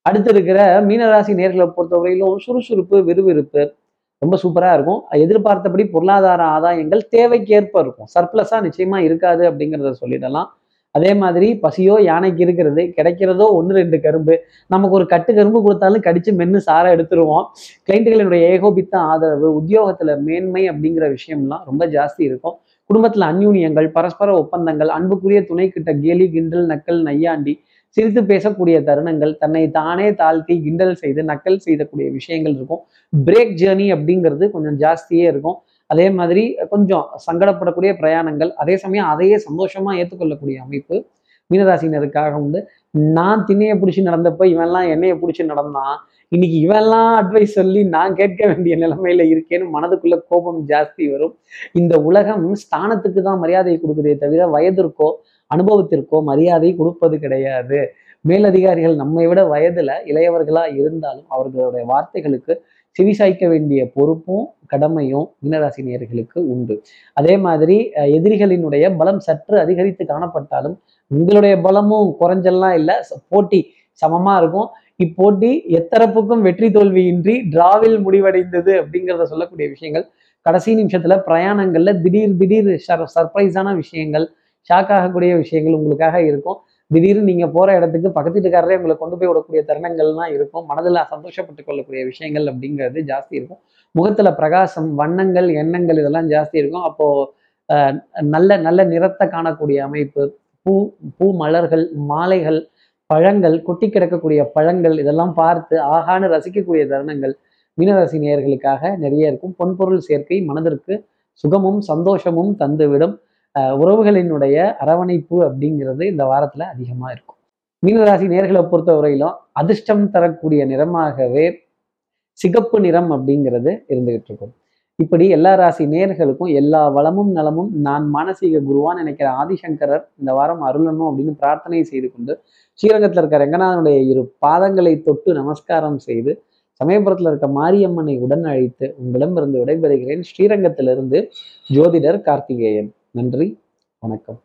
அடுத்து இருக்கிற மீனராசி நேர்களை பொறுத்தவரையிலும் சுறுசுறுப்பு விறுவிறுப்பு ரொம்ப சூப்பரா இருக்கும். எதிர்பார்த்தபடி பொருளாதார ஆதாயங்கள் தேவைக்கேற்ப இருக்கும். சர்ப்ளஸா நிச்சயமா இருக்காது அப்படிங்கிறத சொல்லிடலாம். அதே மாதிரி பசியோ யானைக்கு இருக்கிறது கிடைக்கிறதோ ஒன்று ரெண்டு கரும்பு. நமக்கு ஒரு கட்டு கரும்பு கொடுத்தாலும் கடிச்சு மென்று சாரை எடுத்துருவோம். கிளைண்ட்டுகளினுடைய ஏகோபித்த ஆதரவு உத்தியோகத்துல மேன்மை அப்படிங்கிற விஷயம்லாம் ரொம்ப ஜாஸ்தி இருக்கும். குடும்பத்துல அந்யூனியங்கள் பரஸ்பர ஒப்பந்தங்கள் அன்புக்குரிய துணை கிட்ட கேலி கிண்டல் நக்கல் நையாண்டி சிரித்து பேசக்கூடிய தருணங்கள் தன்னை தானே தாழ்த்தி கிண்டல் செய்து நக்கல் செய்யக்கூடிய விஷயங்கள் இருக்கும். பிரேக் ஜேர்னி அப்படிங்கிறது கொஞ்சம் ஜாஸ்தியே இருக்கும். அதே மாதிரி கொஞ்சம் சங்கடப்படக்கூடிய பிரயாணங்கள் அதே சமயம் அதையே சந்தோஷமா ஏற்றுக்கொள்ளக்கூடிய அமைப்பு மீனராசினருக்காக உண்டு. நான் திண்ணையை பிடிச்சி நடந்தப்போ இவன்லாம் என்னையை பிடிச்சி நடந்தான். இன்னைக்கு இவெல்லாம் அட்வைஸ் சொல்லி நான் கேட்க வேண்டிய நிலைமையில இருக்கேன்னு மனதுக்குள்ள கோபம் ஜாஸ்தி வரும். இந்த உலகம் ஸ்தானத்துக்கு தான் மரியாதை கொடுக்குதே தவிர வயதிற்கோ அனுபவத்திற்கோ மரியாதை கொடுப்பது கிடையாது. மேலதிகாரிகள் நம்மை விட வயதுல இளையவர்களா இருந்தாலும் அவர்களுடைய வார்த்தைகளுக்கு செவிசாய்க்க வேண்டிய பொறுப்பும் கடமையும் மீனராசினியர்களுக்கு உண்டு. அதே மாதிரி எதிரிகளினுடைய பலம் சற்று அதிகரித்து காணப்பட்டாலும் உங்களுடைய பலமும் குறைஞ்செல்லாம் இல்லை. போட்டி சமமா இருக்கும். இப்போட்டி எத்தரப்புக்கும் வெற்றி தோல்வியின்றி டிராவில் முடிவடைந்தது அப்படிங்கிறத சொல்லக்கூடிய விஷயங்கள். கடைசி நிமிஷத்துல பிரயாணங்கள்ல திடீர் திடீர் சர்ப்ரைஸான விஷயங்கள் ஷாக் ஆகக்கூடிய விஷயங்கள் உங்களுக்காக இருக்கும். திடீர்னு நீங்க போற இடத்துக்கு பக்கத்து வீட்டுக்காரரே உங்களை கொண்டு போய் விடக்கூடிய தருணங்கள்லாம் இருக்கும். மனதில் சந்தோஷப்பட்டு கொள்ளக்கூடிய விஷயங்கள் அப்படிங்கிறது ஜாஸ்தி இருக்கும். முகத்துல பிரகாசம் வண்ணங்கள் எண்ணங்கள் இதெல்லாம் ஜாஸ்தி இருக்கும். அப்போ நல்ல நல்ல நிறத்தை காணக்கூடிய அமைப்பு பூ பூ மலர்கள் மாலைகள் பழங்கள் கொட்டி கிடக்கக்கூடிய பழங்கள் இதெல்லாம் பார்த்து ஆகான்னு ரசிக்கக்கூடிய தருணங்கள் மீனராசி நேயர்களுக்காக நிறைய இருக்கும். பொன்பொருள் சேர்க்கை மனதிற்கு சுகமும் சந்தோஷமும் தந்துவிடும். உறவுகளினுடைய அரவணைப்பு அப்படிங்கிறது இந்த வாரத்துல அதிகமா இருக்கும். மீனராசி நேர்களை பொறுத்த வரையிலும் அதிர்ஷ்டம் தரக்கூடிய நிறமாகவே சிகப்பு நிறம் அப்படிங்கிறது இருந்துகிட்டு இருக்கும். இப்படி எல்லா ராசி நேர்களுக்கும் எல்லா வளமும் நலமும் நான் மானசீக குருவான்னு நினைக்கிற ஆதிசங்கரர் இந்த வாரம் அருளணும் அப்படின்னு பிரார்த்தனை செய்து கொண்டு ஸ்ரீரங்கத்தில் இருக்க ரங்கநாதனுடைய இரு பாதங்களை தொட்டு நமஸ்காரம் செய்து சமயபுரத்தில் இருக்க மாரியம்மனை உடன் அழைத்து உங்களிடமிருந்து விடைபெறுகிறேன். ஸ்ரீரங்கத்திலிருந்து ஜோதிடர் கார்த்திகேயன். நன்றி வணக்கம்.